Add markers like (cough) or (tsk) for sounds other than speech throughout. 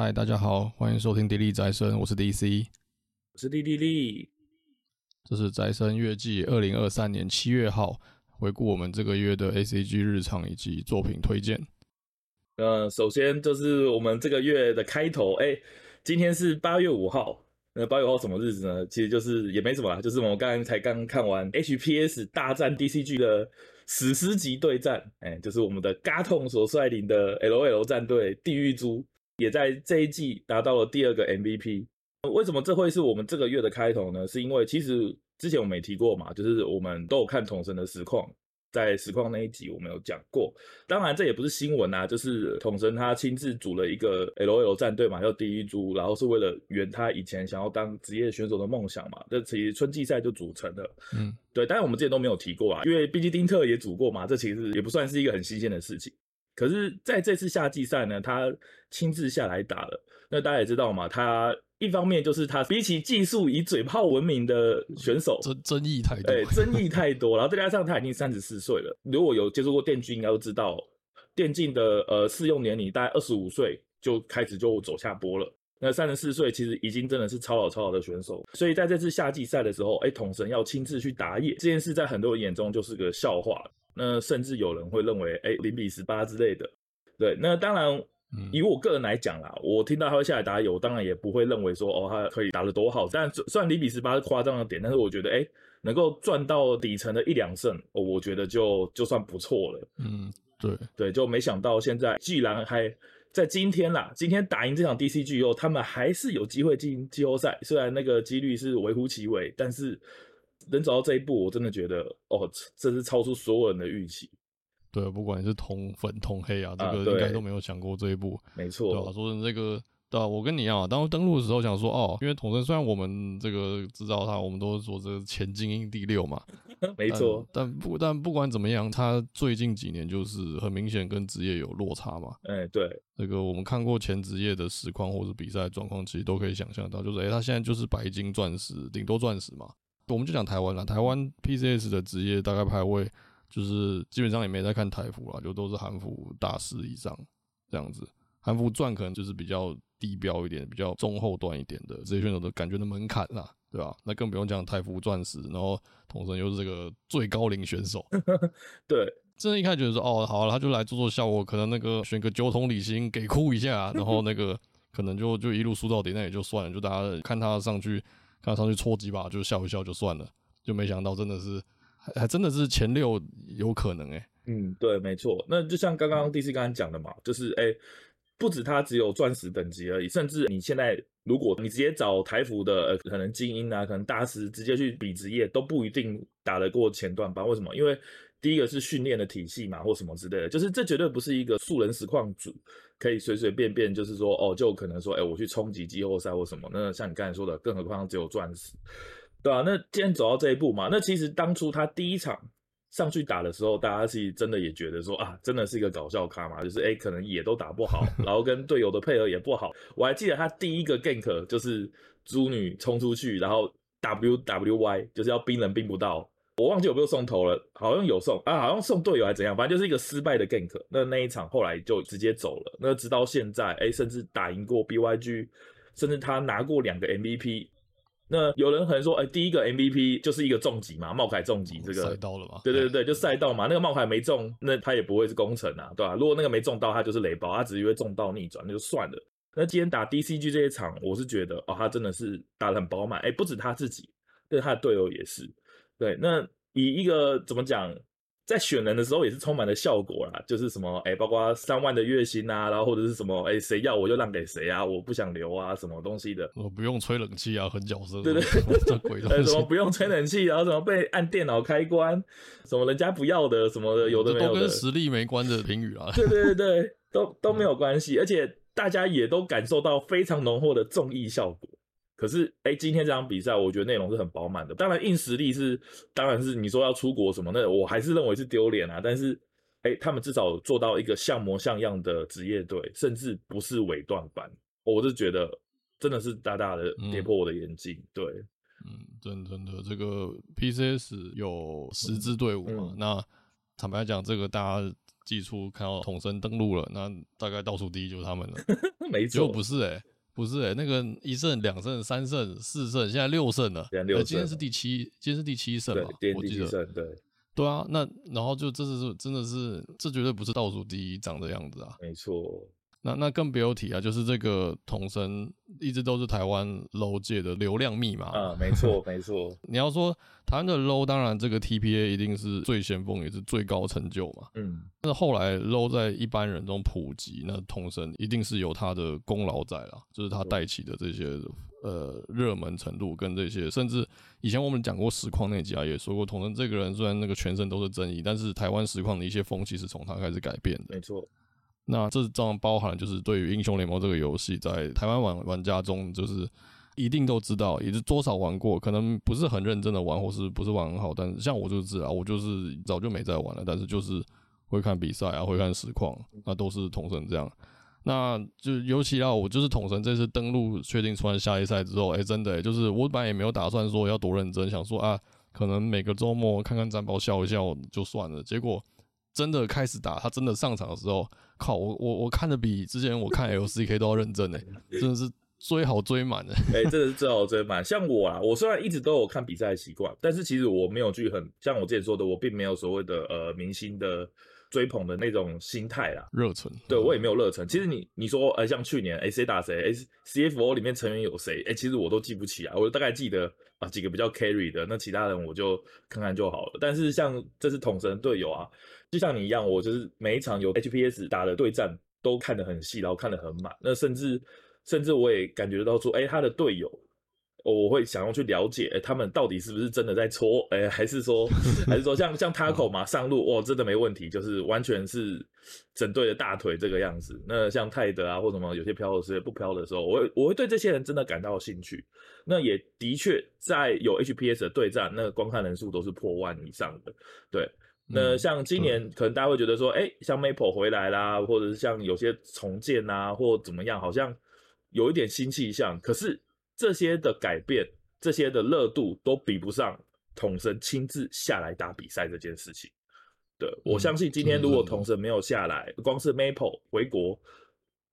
嗨，大家好，欢迎收听《迪丽宅生》，我是 DC，我是莉莉莉。这是宅生月季二零二三年七月号，回顾我们这个月的 ACG 日常以及作品推荐。呃，首先就是我们这个月的开头，哎、欸，今天是八月五号。那八月五号什么日子呢？其实就是也没什么啦，就是我们刚刚才刚看完 HPS 大战 DCG 的史诗级对战，哎、欸，就是我们的 Gaton 所率领的 LOL 战队地狱猪。也在这一季达到了第二个 MVP。为什么这会是我们这个月的开头呢？是因为其实之前我们也提过嘛，就是我们都有看统神的实况，在实况那一集我们有讲过。当然这也不是新闻啊，就是统神他亲自组了一个 LOL 战队嘛，叫第一猪，然后是为了圆他以前想要当职业选手的梦想嘛。这其实春季赛就组成了，嗯，对。当然我们之前都没有提过啊，因为毕竟丁特也组过嘛，这其实也不算是一个很新鲜的事情。可是在这次夏季赛呢，他亲自下来打了。那大家也知道嘛，他一方面就是他比起技术以嘴炮闻名的选手，争争议太多，对，争议太多。然后再加上他已经三十四岁了，如果有接触过电竞，应该都知道，电竞的呃适用年龄大概二十五岁就开始就走下坡了。那三十四岁其实已经真的是超老超老的选手。所以在这次夏季赛的时候，哎，统神要亲自去打野这件事，在很多人眼中就是个笑话。那甚至有人会认为，哎，零比十八之类的。对，那当然，以我个人来讲啦，我听到他会下来打野，我当然也不会认为说，哦，他可以打得多好。但虽然零比十八是夸张的点，但是我觉得，哎，能够赚到底层的一两胜，哦，我觉得就就算不错了。嗯，对，对，就没想到现在既然还在今天啦，今天打赢这场 DCG 以后，他们还是有机会进季后赛，虽然那个几率是微乎其微，但是。能走到这一步，我真的觉得哦，这是超出所有人的预期。对，不管你是同粉同黑啊，这个应该都没有想过这一步。没错，对吧？说成这个，对啊，我跟你一样啊，当时登录的时候想说，哦，因为统神虽然我们这个知道他，我们都是说这个前精英第六嘛，(laughs) 没错。但不但不管怎么样，他最近几年就是很明显跟职业有落差嘛。哎，对，这个我们看过前职业的实况或者比赛状况，其实都可以想象到，就是哎，他现在就是白金钻石，顶多钻石嘛。我们就讲台湾了，台湾 PCS 的职业大概排位就是基本上也没在看台服啦，就都是韩服大师以上这样子。韩服钻可能就是比较低标一点，比较中后段一点的职业选手的感觉的门槛啦，对吧？那更不用讲台服钻石，然后同时又是这个最高龄选手，(laughs) 对，真的一开始觉得说哦，好了，他就来做做效果，可能那个选个九筒理性给哭一下，然后那个 (laughs) 可能就就一路输到底，那也就算了，就大家看他上去。看上去搓几把就笑一笑就算了，就没想到真的是还真的是前六有可能诶、嗯，对，没错。那就像刚刚 DC 刚刚讲的嘛，就是诶、不止他只有钻石等级而已，甚至你现在如果你直接找台服的呃可能精英啊，可能大师直接去比职业都不一定打得过前段班。为什么？因为第一个是训练的体系嘛，或什么之类的，就是这绝对不是一个素人实况组可以随随便便，就是说哦，就可能说，哎，我去冲击季后赛或什么。那像你刚才说的，更何况只有钻石，对吧、啊？那既然走到这一步嘛，那其实当初他第一场上去打的时候，大家是真的也觉得说啊，真的是一个搞笑咖嘛，就是哎，可能也都打不好，然后跟队友的配合也不好。我还记得他第一个 gank 就是猪女冲出去，然后 W W Y 就是要冰人冰不到。我忘记有没有送头了，好像有送啊，好像送队友还是怎样，反正就是一个失败的 gank。那那一场后来就直接走了。那直到现在，哎、欸，甚至打赢过 BYG，甚至他拿过两个 MVP。那有人可能说，哎、欸，第一个 MVP 就是一个重击嘛，茂凯重击这个赛道了嘛？对对对，就赛道嘛。那个茂凯没中，那他也不会是功臣啊，对吧、啊？如果那个没中到，他就是雷包，他只是因为中到逆转，那就算了。那今天打 DCG 这一场，我是觉得哦，他真的是打得很饱满，哎、欸，不止他自己，对他的队友也是。对，那以一个怎么讲，在选人的时候也是充满了效果啦，就是什么，哎，包括三万的月薪啊，然后或者是什么，哎，谁要我就让给谁啊，我不想留啊，什么东西的，我不用吹冷气啊，很角色，对对，这鬼东西，什么不用吹冷气，然后什么被按电脑开关，什么人家不要的，什么的，有的没有的，都跟。实力没关的评语啊，对对对对，都 (laughs) 都没有关系，而且大家也都感受到非常浓厚的综艺效果。可是，哎，今天这场比赛，我觉得内容是很饱满的。当然，硬实力是，当然是你说要出国什么，那我还是认为是丢脸啊。但是，哎，他们至少做到一个像模像样的职业队，甚至不是尾段班，我是觉得真的是大大的跌破我的眼镜。嗯、对，嗯，真的真的，这个 PCS 有十支队伍嘛？嗯、那坦白讲，这个大家季初看到统神登陆了，那大概倒数第一就是他们了。(laughs) 没错，不是哎、(laughs) 欸，不是哎、欸，那个一胜、两胜、三胜、四胜，现在六胜了。现在六胜，今天是第七，今天是第七胜嘛？对，我记得。对，对啊，那然后就这是真的是，这绝对不是倒数第一长的样子啊。没错。那那更不用提啊，就是这个统神一直都是台湾 low 界的流量密码啊，没错没错。(laughs) 你要说台湾的 low，当然这个 TPA 一定是最先锋，也是最高成就嘛。嗯，但是后来 low 在一般人中普及，那统神一定是有他的功劳在啦，就是他带起的这些呃热门程度跟这些，甚至以前我们讲过实况那集啊，也说过统神这个人虽然那个全身都是争议，但是台湾实况的一些风气是从他开始改变的。没错。那这张包含就是对于英雄联盟这个游戏，在台湾玩玩家中，就是一定都知道，也是多少玩过，可能不是很认真的玩，或是不是玩很好，但是像我就是啊，我就是早就没在玩了，但是就是会看比赛啊，会看实况，那都是统神这样。那就尤其啊，我就是统神这次登录确定出来下一赛之后，哎、真的、就是我本来也没有打算说要多认真，想说啊，可能每个周末看看战报笑一笑就算了，结果。真的开始打，他真的上场的时候，靠我我我看的比之前我看 LCK 都要认真呢，真的是追好追满的。哎、欸，真的是追好追满。像我啊，我虽然一直都有看比赛的习惯，但是其实我没有去很像我之前说的，我并没有所谓的呃明星的追捧的那种心态啦，热忱。对我也没有热忱。其实你你说呃像去年哎谁、欸、打谁，哎、欸、CFO 里面成员有谁，哎、欸、其实我都记不起来，我大概记得啊几个比较 carry 的，那其他人我就看看就好了。但是像这是统神队友啊。就像你一样，我就是每一场有 HPS 打的对战都看得很细，然后看得很满。那甚至甚至我也感觉到说，哎、他的队友，我会想要去了解，哎、欸，他们到底是不是真的在搓，哎、欸，还是说 (laughs) 还是说像像 Taco 嘛上路，哇，真的没问题，就是完全是整队的大腿这个样子。那像泰德啊或什么有些飘的时候不飘的时候，我会我会对这些人真的感到兴趣。那也的确在有 HPS 的对战，那个观看人数都是破万以上的，对。那像今年可能大家会觉得说，哎、欸，像 Maple 回来啦，或者是像有些重建啊，或怎么样，好像有一点新气象。可是这些的改变，这些的热度都比不上统神亲自下来打比赛这件事情。对，我相信今天如果统神没有下来，光是 Maple 回国。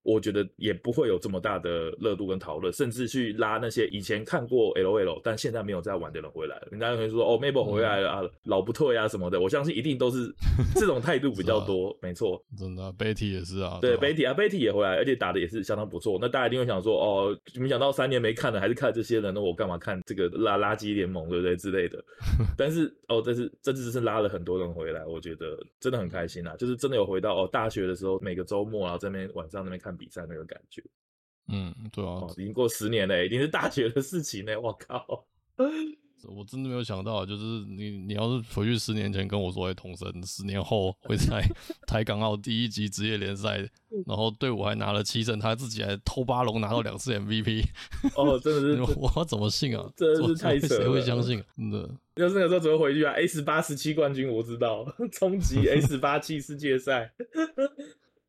我觉得也不会有这么大的热度跟讨论，甚至去拉那些以前看过 LOL 但现在没有在玩的人回来了。人家可能说哦，Mabel 回来了啊，嗯、老不退啊什么的。我相信一定都是 (laughs) 这种态度比较多，啊、没错。真的啊，Betty 也是啊。对，Betty 啊，Betty 也回来，而且打的也是相当不错。那大家一定会想说哦，没想到三年没看了，还是看这些人，那我干嘛看这个垃垃圾联盟，对不对之类的？(laughs) 但是哦，这是这次是拉了很多人回来，我觉得真的很开心啊，就是真的有回到哦大学的时候，每个周末啊在那边晚上那边看比赛那个感觉。嗯，对啊，哦、已经过十年了，已经是大学的事情呢。我靠，(laughs) 我真的没有想到，就是你，你要是回去十年前跟我说，哎，统神十年后会在 (laughs) 台港澳第一级职业联赛，然后队伍还拿了七胜，他自己还偷八龙拿到两次 MVP。(laughs) 哦，真的是，我要怎么信啊？真的是太扯了，谁会相信？真的，就是那个时候怎么回去啊？A 十八十七冠军我知道，冲击 A 十八七世界赛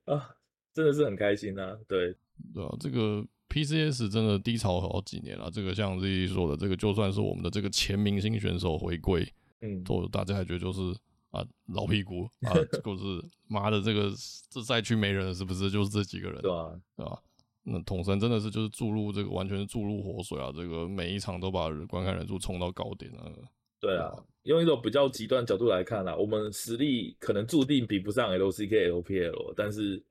啊，真的是很开心啊，对。对啊，这个 PCS 真的低潮好几年了。这个像 Z 说的，这个就算是我们的这个前明星选手回归，嗯，都大家还觉得就是啊老屁股啊，就是 (laughs) 妈的这个这赛区没人了，是不是？就是这几个人，对啊，对吧？那统神真的是就是注入这个完全是注入活水啊，这个每一场都把观看人数冲到高点啊。对啊，用一种比较极端角度来看啊，我们实力可能注定比不上 LCK、LPL，但是。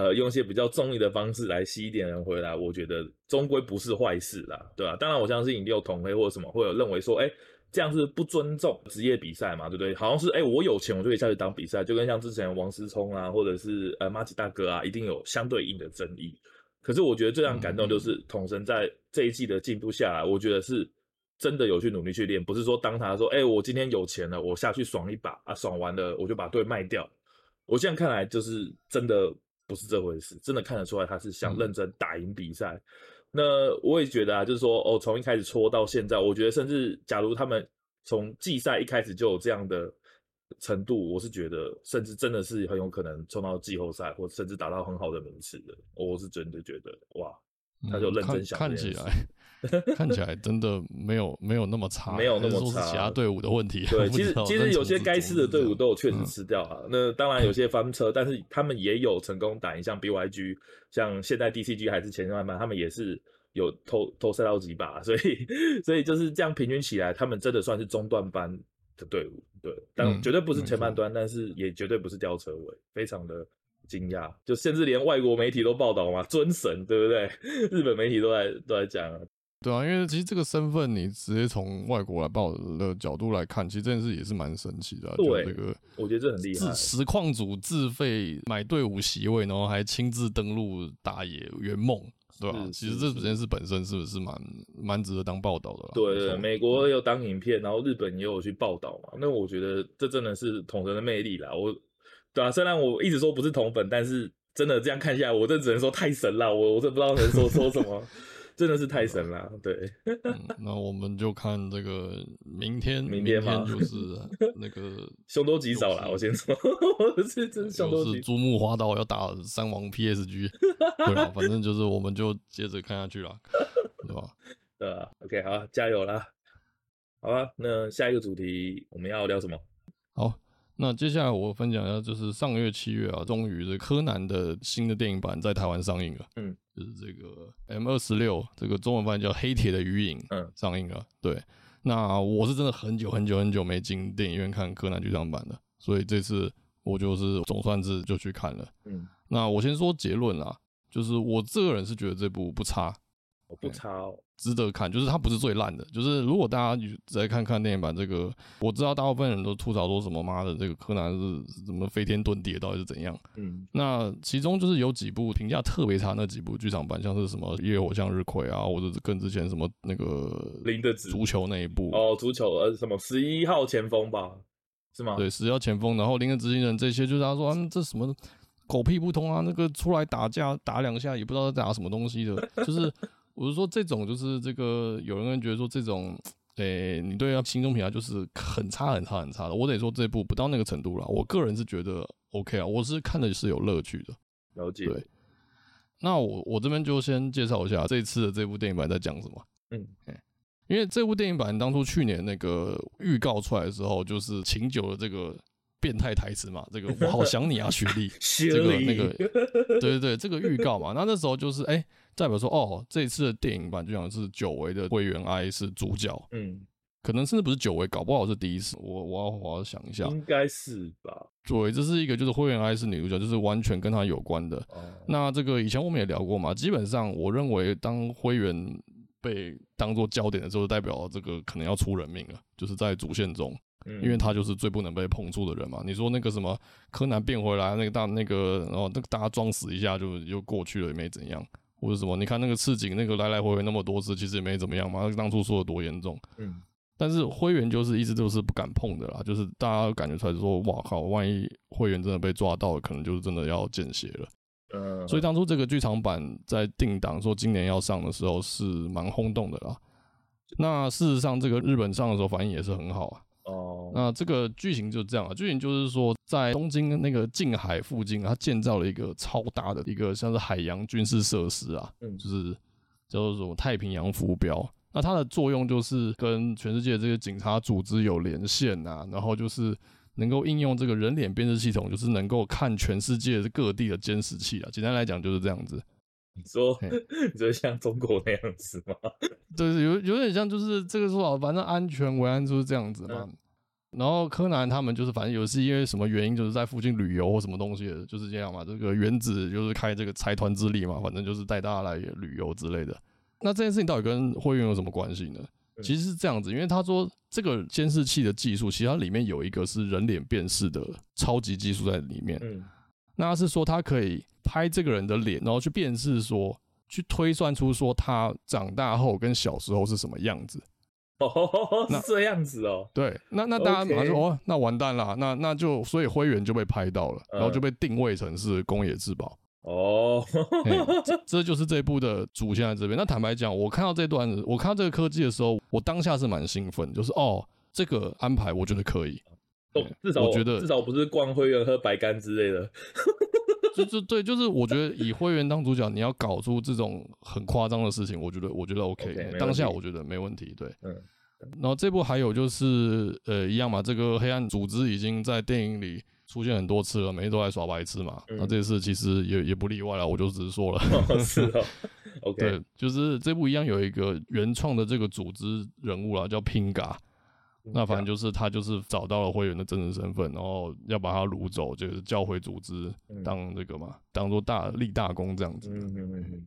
呃，用一些比较中立的方式来吸一点人回来，我觉得终归不是坏事啦，对吧、啊？当然，我相信你有统黑或者什么会有认为说，哎、欸，这样是不尊重职业比赛嘛，对不对？好像是，哎、欸，我有钱我就可以下去当比赛，就跟像之前王思聪啊，或者是呃马吉大哥啊，一定有相对应的争议。可是我觉得最让感动就是统神在这一季的进步下来，我觉得是真的有去努力去练，不是说当他说，哎、欸，我今天有钱了，我下去爽一把啊，爽完了我就把队卖掉。我现在看来就是真的。不是这回事，真的看得出来他是想认真打赢比赛。嗯、那我也觉得啊，就是说哦，从一开始搓到现在，我觉得甚至假如他们从季赛一开始就有这样的程度，我是觉得甚至真的是很有可能冲到季后赛，或甚至打到很好的名次的。我是真的觉得哇，他就认真想、嗯、看，看起来，(laughs) 看起来真的没有没有那么差，没有那么差，是其他队伍的问题。(laughs) 对，其实其实有些该吃的队伍都有确实吃掉啊。嗯、那当然有些翻车，但是他们也有成功打赢，像 BYG，像现在 DCG 还是前段班，他们也是有偷偷塞到几把，所以 (laughs) 所以就是这样平均起来，他们真的算是中段班的队伍。对，但绝对不是前半段，嗯、但是也绝对不是吊车尾，非常的。惊讶，就甚至连外国媒体都报道嘛，尊神对不对？日本媒体都在都在讲啊。对啊，因为其实这个身份，你直接从外国来报的角度来看，其实这件事也是蛮神奇的、啊。对，这个我觉得这很厉害。实况组自费买队伍席位，然后还亲自登陆打野圆梦，对吧、啊？其实这件事本身是不是蛮蛮值得当报道的啦？对，对，对，美国有当影片，然后日本也有去报道嘛。那我觉得这真的是统神的魅力啦。我。对啊，虽然我一直说不是同粉，但是真的这样看下来，我这只能说太神了。我我真不知道能说说什么，真的是太神了。对、嗯，那我们就看这个明天，明天吗？就是那个 (laughs) 凶多吉少了。我先说，(laughs) 我是真凶多吉少。是珠穆花道要打三王 PSG，(laughs) 对吧？反正就是我们就接着看下去了，对吧？对啊，OK，好，加油啦！好吧，那下一个主题我们要聊什么？好。那接下来我分享一下，就是上个月七月啊，终于这柯南的新的电影版在台湾上映了。嗯，就是这个 M 二十六，这个中文翻译叫《黑铁的鱼影》，嗯，上映了。对，那我是真的很久很久很久没进电影院看柯南剧场版了，所以这次我就是总算是就去看了。嗯，那我先说结论啦，就是我这个人是觉得这部不差。我不差哦，值得看，就是它不是最烂的。就是如果大家再看看电影版这个，我知道大部分人都吐槽说什么妈的，这个柯南是怎么飞天遁地，到底是怎样？嗯，那其中就是有几部评价特别差，那几部剧场版，像是什么《夜火向日葵》啊，或者是更之前什么那个零的足球那一部哦，足球呃什么十一号前锋吧，是吗？对，十一号前锋，然后《零的执行人》这些，就是他说、啊、这什么狗屁不通啊，那个出来打架打两下也不知道在打什么东西的，就是。我是说，这种就是这个，有人觉得说这种，诶、欸，你对他心中评价就是很差、很差、很差的。我得说这部不到那个程度了。我个人是觉得 OK 啊，我是看的是有乐趣的。了解。对。那我我这边就先介绍一下这次的这部电影版在讲什么。嗯。因为这部电影版当初去年那个预告出来的时候，就是琴酒的这个。变态台词嘛，这个我好想你啊，雪莉，(laughs) 这个那个，(laughs) 对对对，这个预告嘛，那那时候就是哎、欸，代表说哦，这一次的电影版就像是久违的灰原哀是主角，嗯，可能甚至不是久违，搞不好是第一次，我我要好好想一下，应该是吧？对，这是一个就是灰原哀是女主角，就是完全跟她有关的。哦、那这个以前我们也聊过嘛，基本上我认为当灰原被当做焦点的时候，代表这个可能要出人命了，就是在主线中。因为他就是最不能被碰触的人嘛。你说那个什么柯南变回来，那个大那个，然后那个大家装死一下就又过去了，也没怎样，或者什么？你看那个赤井，那个来来回回那么多次，其实也没怎么样嘛。他当初说的多严重，嗯。但是灰原就是一直都是不敢碰的啦，就是大家感觉出来说，哇靠，万一灰原真的被抓到了，可能就是真的要见血了。嗯。所以当初这个剧场版在定档说今年要上的时候是蛮轰动的啦。那事实上，这个日本上的时候反应也是很好啊。哦，那这个剧情就是这样啊，剧情就是说，在东京那个近海附近，它建造了一个超大的一个像是海洋军事设施啊，嗯，就是叫做什么太平洋浮标。那它的作用就是跟全世界这些警察组织有连线啊，然后就是能够应用这个人脸辨识系统，就是能够看全世界各地的监视器啊。简单来讲就是这样子。你说，(laughs) 你说像中国那样子吗？(laughs) 对，有有点像，就是这个说法，反正安全为安就是这样子嘛。嗯、然后柯南他们就是，反正有是因为什么原因，就是在附近旅游或什么东西的，就是这样嘛。这个原子就是开这个财团之力嘛，反正就是带大家来旅游之类的。那这件事情到底跟会员有什么关系呢？嗯、其实是这样子，因为他说这个监视器的技术，其实它里面有一个是人脸辨识的超级技术在里面。嗯那是说他可以拍这个人的脸，然后去辨识说，去推算出说他长大后跟小时候是什么样子。哦，是这样子哦。对，那那大家马上说，哦，那完蛋了，那那就所以灰原就被拍到了，然后就被定位成是宫野志保。哦，这就是这部的主线在这边。那坦白讲，我看到这段，我看到这个科技的时候，我当下是蛮兴奋，就是哦，这个安排我觉得可以。哦，至少我觉得至少不是逛会员喝白干之类的。(laughs) 就就对，就是我觉得以会员当主角，你要搞出这种很夸张的事情，我觉得我觉得 OK，, okay 当下我觉得没问题。对，嗯。然后这部还有就是呃一样嘛，这个黑暗组织已经在电影里出现很多次了，每次都在耍白痴嘛。那、嗯、这次其实也也不例外了，我就直说了。哦是哦，OK。对，就是这部一样有一个原创的这个组织人物啦，叫 Pinga。那反正就是他就是找到了灰原的真实身份，然后要把他掳走，就是教会组织当这个嘛，当做大立大功这样子。嗯嗯嗯。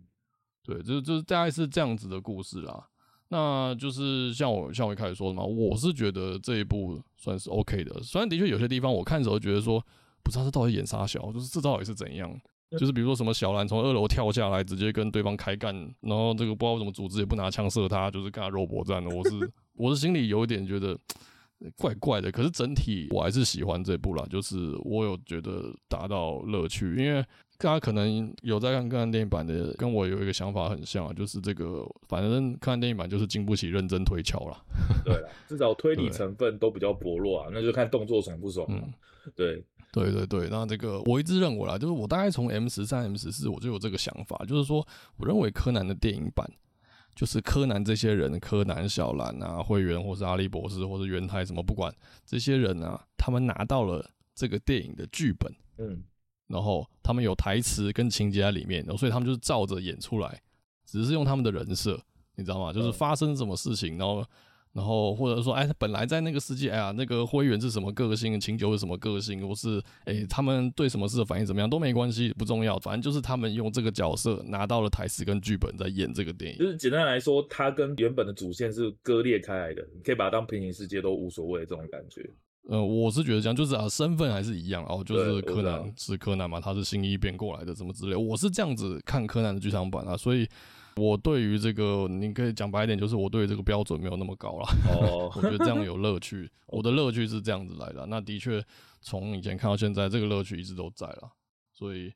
对，就就是大概是这样子的故事啦。那就是像我像我一开始说的嘛，我是觉得这一部算是 OK 的，虽然的确有些地方我看的时候觉得说不知道这到底演啥小，就是这到底是怎样。就是比如说什么小兰从二楼跳下来，直接跟对方开干，然后这个不知道为什么组织也不拿枪射他，就是跟他肉搏战的。我是我的心里有一点觉得 (tsk) 怪怪的，可是整体我还是喜欢这部啦，就是我有觉得达到乐趣，因为大家可能有在看柯南电影版的，跟我有一个想法很像啊，就是这个反正柯南电影版就是经不起认真推敲啦。(laughs) 对啦，至少推理成分都比较薄弱啊，那就看动作爽不爽。嗯，对。对对对，那这个我一直认为啦，就是我大概从 M 十三、M 十四我就有这个想法，就是说，我认为柯南的电影版，就是柯南这些人，柯南、小兰啊、会员或是阿笠博士或是元太什么，不管这些人啊，他们拿到了这个电影的剧本，嗯，然后他们有台词跟情节在里面，所以他们就是照着演出来，只是用他们的人设，你知道吗？就是发生什么事情，然后。然后或者说，哎，本来在那个世界，哎呀，那个灰原是什么个性，琴酒是什么个性，或是哎，他们对什么事的反应怎么样都没关系，不重要，反正就是他们用这个角色拿到了台词跟剧本在演这个电影。就是简单来说，它跟原本的主线是割裂开来的，你可以把它当平行世界都无所谓这种感觉。呃，我是觉得这样，就是啊，身份还是一样，哦，就是柯南是柯南嘛，他是新一变过来的，什么之类，我是这样子看柯南的剧场版啊，所以。我对于这个，你可以讲白一点，就是我对于这个标准没有那么高了。哦，(laughs) 我觉得这样有乐趣。我的乐趣是这样子来的。那的确，从以前看到现在，这个乐趣一直都在了。所以，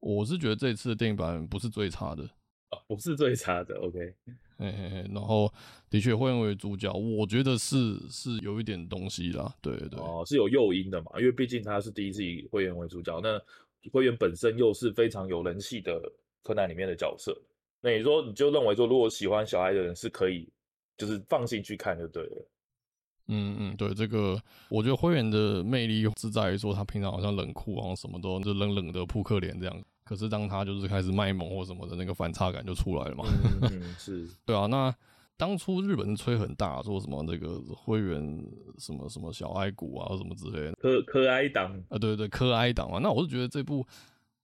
我是觉得这次的电影版不是最差的。哦，不是最差的。OK。嘿嘿嘿。然后，的确，会认为主角，我觉得是是有一点东西啦。对对。哦，是有诱因的嘛？因为毕竟他是第一次以会员为主角，那会员本身又是非常有人气的柯南里面的角色。那你说，你就认为说，如果喜欢小孩的人是可以，就是放心去看就对了。嗯嗯，对，这个我觉得灰原的魅力是在于说，他平常好像冷酷，好像什么都就冷冷的扑克脸这样。可是当他就是开始卖萌或什么的，那个反差感就出来了嘛。嗯，嗯，是。(laughs) 对啊，那当初日本吹很大，说什么这个灰原什么什么小哀谷啊，什么之类的。柯柯哀党啊，对对对，柯哀党啊。那我是觉得这部。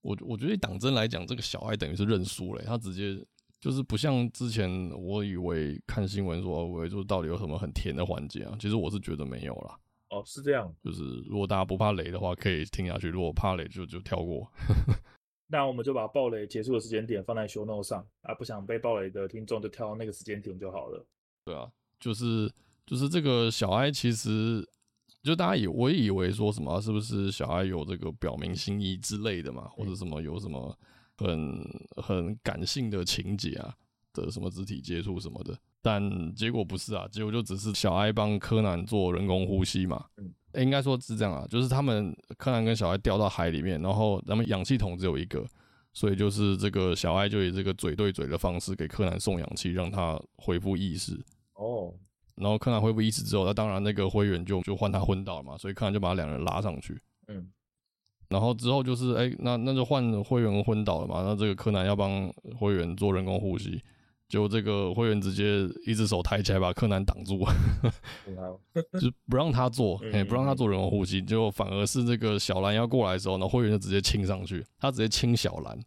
我我觉得以党争来讲，这个小爱等于是认输了，他直接就是不像之前我以为看新闻说，我以为就到底有什么很甜的环节啊？其实我是觉得没有啦。哦，是这样。就是如果大家不怕雷的话，可以听下去；如果怕雷就，就就跳过。(laughs) 那我们就把暴雷结束的时间点放在 show note 上啊，不想被暴雷的听众就跳到那个时间点就好了。对啊，就是就是这个小爱其实。就大家以我以为说什么是不是小哀有这个表明心意之类的嘛，或者什么有什么很很感性的情节啊的什么肢体接触什么的，但结果不是啊，结果就只是小爱帮柯南做人工呼吸嘛。嗯，应该说是这样啊，就是他们柯南跟小爱掉到海里面，然后咱们氧气筒只有一个，所以就是这个小爱就以这个嘴对嘴的方式给柯南送氧气，让他恢复意识。哦。然后柯南恢复意识之后，那当然那个灰原就就换他昏倒了嘛，所以柯南就把两人拉上去。嗯，然后之后就是哎、欸，那那就换灰原昏倒了嘛，那这个柯南要帮灰原做人工呼吸，就这个灰原直接一只手抬起来把柯南挡住，(laughs) (laughs) 就不让他做，哎、欸，不让他做人工呼吸，结果反而是这个小兰要过来的时候，呢灰原就直接亲上去，他直接亲小兰。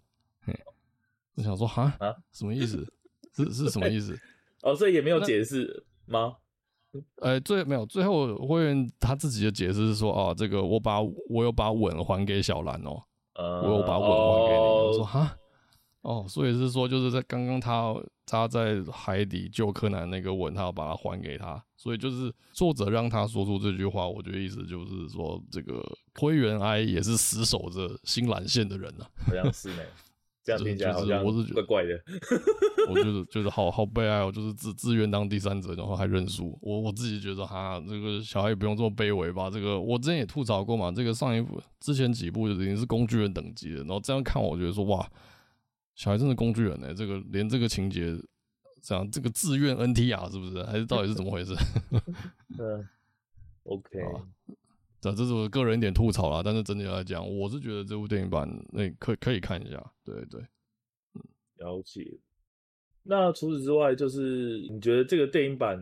我想说哈，什么意思？是是什么意思？(laughs) 哦，所以也没有解释吗？呃、欸，最没有最后灰原他自己的解释是说，哦，这个我把我有把吻还给小兰哦，呃，我有把吻还给你。我、呃、说哈，哦，所以是说就是在刚刚他他在海底救柯南那个吻，他要把它还给他，所以就是作者让他说出这句话，我觉得意思就是说这个灰原哀也是死守着新蓝线的人呢、啊，好像是呢。这样听起来好像怪怪的。(laughs) 我觉得觉得好好悲哀哦，就是自自愿当第三者，然后还认输。我我自己觉得哈，这个小孩也不用这么卑微吧？这个我之前也吐槽过嘛。这个上一部之前几部就已经是工具人等级的，然后这样看，我觉得说哇，小孩真的工具人呢、欸。这个连这个情节，这样这个自愿 NTR 是不是？还是到底是怎么回事？(laughs) 嗯，OK。这这是我个人一点吐槽啦，但是整体来讲，我是觉得这部电影版那可以可以看一下，对对，嗯，了解。那除此之外，就是你觉得这个电影版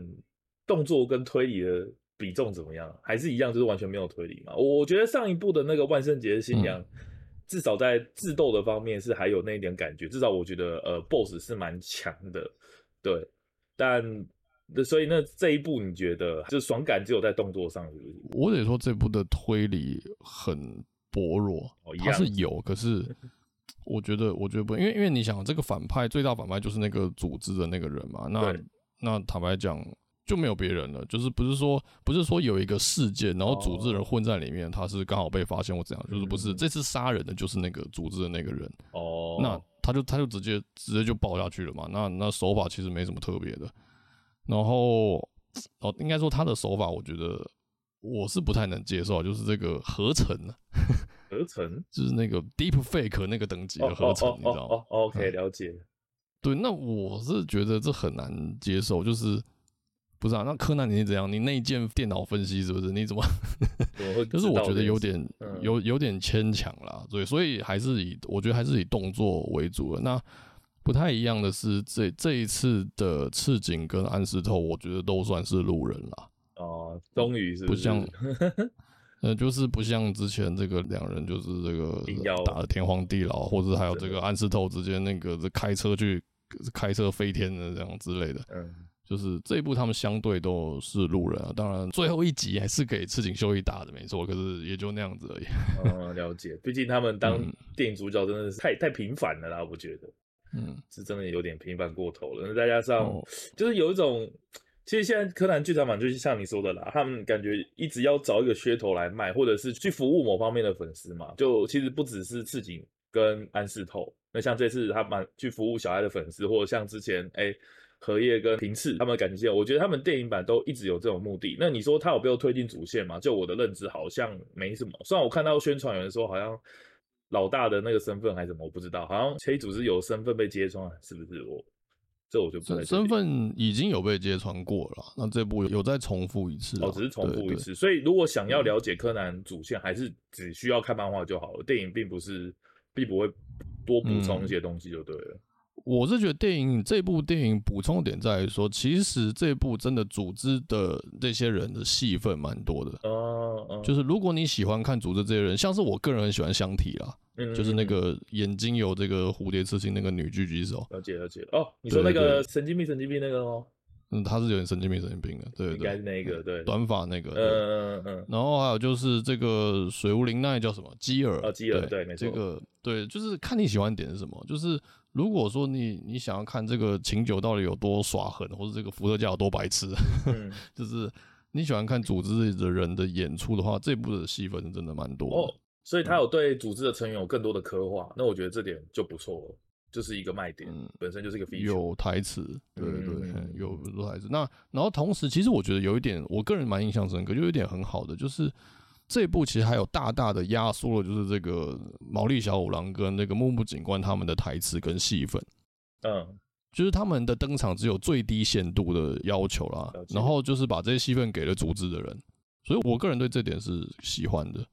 动作跟推理的比重怎么样？还是一样，就是完全没有推理嘛？我我觉得上一部的那个万圣节的新娘，嗯、至少在智斗的方面是还有那一点感觉，至少我觉得呃，BOSS 是蛮强的，对。但所以那这一部你觉得就爽感只有在动作上是不是？我得说这部的推理很薄弱，哦、它是有，可是。(laughs) 我觉得，我觉得不，因为因为你想，这个反派最大反派就是那个组织的那个人嘛，那那坦白讲就没有别人了，就是不是说不是说有一个事件，然后组织人混在里面，他是刚好被发现或怎样，就是不是这次杀人的就是那个组织的那个人哦，那他就他就直接直接就爆下去了嘛，那那手法其实没什么特别的，然后哦应该说他的手法，我觉得我是不太能接受，就是这个合成呢。(laughs) 合成就是那个 Deep Fake 那个等级的合成，你知道吗？OK，了解。对，那我是觉得这很难接受，就是不是啊？那柯南你是怎样？你内建电脑分析是不是？你怎么？(laughs) 就是我觉得有点有有点牵强啦。对，所以还是以我觉得还是以动作为主的。那不太一样的是，这这一次的赤井跟安室透，我觉得都算是路人了。哦，终于是不像。(laughs) 呃，就是不像之前这个两人就是这个打的天荒地老，或者还有这个安室透之间那个开车去开车飞天的这样之类的。嗯，就是这一部他们相对都是路人啊。当然最后一集还是给赤井秀一打的没错，可是也就那样子而已。嗯，了解。毕竟他们当电影主角真的是太太平凡了啦，我觉得。嗯，是真的有点平凡过头了。那再加上就是有一种。其实现在柯南剧场版就是像你说的啦，他们感觉一直要找一个噱头来卖，或者是去服务某方面的粉丝嘛。就其实不只是赤井跟安室透，那像这次他们去服务小爱的粉丝，或者像之前哎荷叶跟平次他们的感情线，我觉得他们电影版都一直有这种目的。那你说他有没有推进主线嘛？就我的认知好像没什么。虽然我看到宣传有人说好像老大的那个身份还是什么，我不知道，好像黑组织有身份被揭穿，是不是我？这我就不身份已经有被揭穿过了，那这部有再重复一次哦，只是重复一次。所以如果想要了解柯南主线，还是只需要看漫画就好了。电影并不是，并不会多补充一些东西就对了。我是觉得电影这部电影补充点在于说，其实这部真的组织的这些人的戏份蛮多的。哦哦，就是如果你喜欢看组织这些人，像是我个人很喜欢香缇啦。就是那个眼睛有这个蝴蝶刺青那个女狙击手，了解了解哦。你说那个神经病神经病那个哦，嗯，他是有点神经病神经病的，对对，应该是那个对，短发那个，嗯嗯嗯。然后还有就是这个水无灵奈叫什么基尔啊，基尔对，没错，这个对，就是看你喜欢点是什么。就是如果说你你想要看这个琴酒到底有多耍狠，或者这个伏特加有多白痴，(laughs) 就是你喜欢看组织的人的演出的话，这部的戏份是真的蛮多的。所以他有对组织的成员有更多的刻画，嗯、那我觉得这点就不错了，就是一个卖点，嗯、本身就是一个 feature。有台词，对对对，嗯、有台词。那然后同时，其实我觉得有一点，我个人蛮印象深刻，就有一点很好的，就是这一部其实还有大大的压缩了，就是这个毛利小五郎跟那个木木警官他们的台词跟戏份。嗯，就是他们的登场只有最低限度的要求啦，然后就是把这些戏份给了组织的人，所以我个人对这点是喜欢的。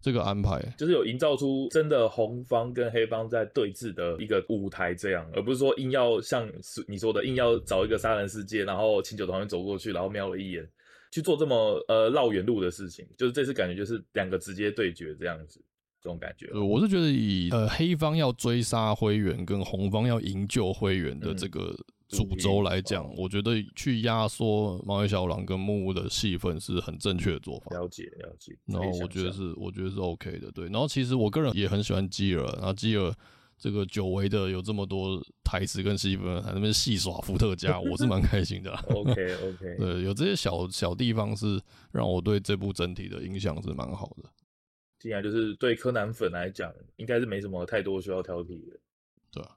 这个安排就是有营造出真的红方跟黑方在对峙的一个舞台，这样，而不是说硬要像你说的硬要找一个杀人事件，然后清酒团员走过去，然后瞄了一眼，去做这么呃绕远路的事情。就是这次感觉就是两个直接对决这样子，这种感觉。我是觉得以呃黑方要追杀灰原，跟红方要营救灰原的这个。嗯主轴来讲，哦、我觉得去压缩毛利小五郎跟木屋的戏份是很正确的做法。了解了解，然后我觉得是，我觉得是 OK 的，对。然后其实我个人也很喜欢基尔，然后基尔这个久违的有这么多台词跟戏份，还在那边戏耍伏特加，我是蛮开心的。(laughs) OK OK，(laughs) 对，有这些小小地方是让我对这部整体的印象是蛮好的。既然就是对柯南粉来讲，应该是没什么太多需要挑剔的。对啊。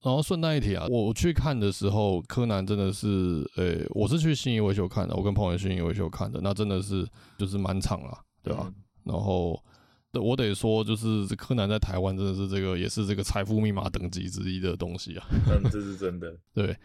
然后顺带一提啊，我去看的时候，柯南真的是，诶、欸，我是去信义维修看的，我跟朋友去信义维修看的，那真的是就是满场了，对吧、啊？嗯、然后，我得说，就是柯南在台湾真的是这个，也是这个财富密码等级之一的东西啊。嗯，这是真的。对，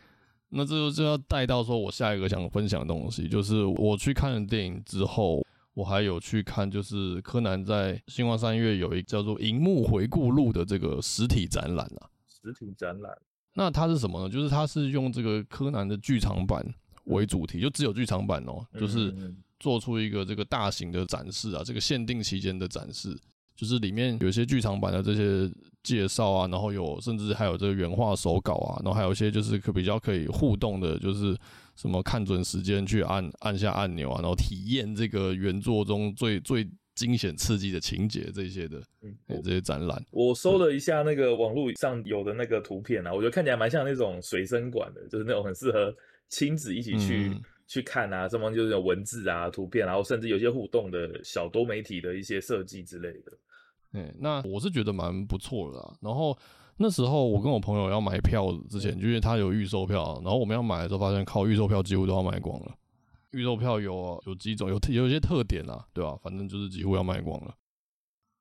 那这就就要带到说我下一个想分享的东西，就是我去看了电影之后，我还有去看，就是柯南在新光三越有一个叫做《荧幕回顾录》的这个实体展览啊。实体展览，那它是什么呢？就是它是用这个柯南的剧场版为主题，就只有剧场版哦，就是做出一个这个大型的展示啊，这个限定期间的展示，就是里面有一些剧场版的这些介绍啊，然后有甚至还有这个原画手稿啊，然后还有一些就是可比较可以互动的，就是什么看准时间去按按下按钮啊，然后体验这个原作中最最。惊险刺激的情节，这些的，嗯，这些展览，我搜了一下那个网络上有的那个图片啊，我觉得看起来蛮像那种水生馆的，就是那种很适合亲子一起去、嗯、去看啊，什么就是有文字啊、图片，然后甚至有些互动的小多媒体的一些设计之类的。嗯，那我是觉得蛮不错的啦。然后那时候我跟我朋友要买票之前，就因为他有预售票，然后我们要买的时候发现，靠预售票几乎都要卖光了。预售票有有几种，有有一些特点啊，对吧、啊？反正就是几乎要卖光了。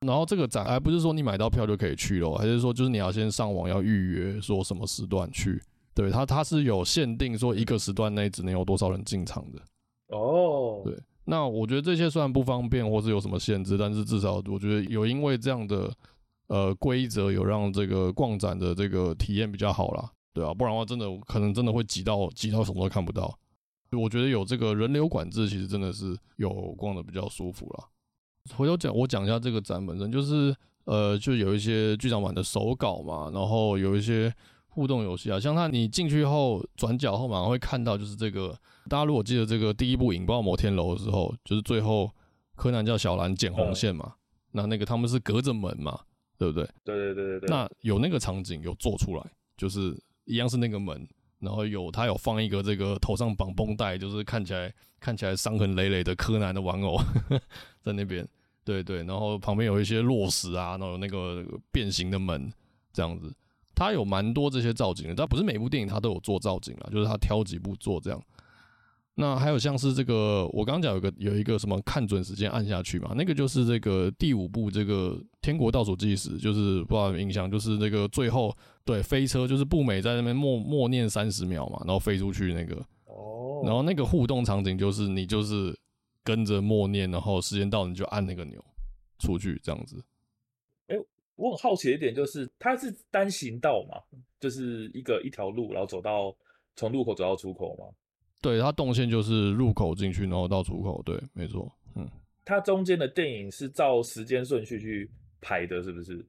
然后这个展还不是说你买到票就可以去咯，还是说就是你要先上网要预约，说什么时段去？对，它它是有限定，说一个时段内只能有多少人进场的。哦，对。那我觉得这些虽然不方便，或是有什么限制，但是至少我觉得有因为这样的呃规则，有让这个逛展的这个体验比较好啦，对啊，不然的话真的可能真的会挤到挤到什么都看不到。我觉得有这个人流管制，其实真的是有逛的比较舒服了。回头讲，我讲一下这个展本身，就是呃，就有一些剧场版的手稿嘛，然后有一些互动游戏啊，像它你进去后转角后马上会看到，就是这个大家如果记得这个第一部引爆摩天楼的时候，就是最后柯南叫小兰剪红线嘛，那那个他们是隔着门嘛，对不对？对对对对对。那有那个场景有做出来，就是一样是那个门。然后有他有放一个这个头上绑绷带，就是看起来看起来伤痕累累的柯南的玩偶呵呵 (laughs) 在那边，对对，然后旁边有一些落石啊，然后有那个变形的门这样子，他有蛮多这些造景的，但不是每部电影他都有做造景啊，就是他挑几部做这样。那还有像是这个，我刚刚讲有个有一个什么看准时间按下去嘛，那个就是这个第五部这个天国倒数计时，就是不知道有印象，就是那个最后对飞车，就是步美在那边默默念三十秒嘛，然后飞出去那个，哦，然后那个互动场景就是你就是跟着默念，然后时间到你就按那个钮出去这样子。哎，我很好奇一点就是它是单行道嘛，就是一个一条路，然后走到从路口走到出口嘛。对，它动线就是入口进去，然后到出口。对，没错。嗯，它中间的电影是照时间顺序去排的，是不是？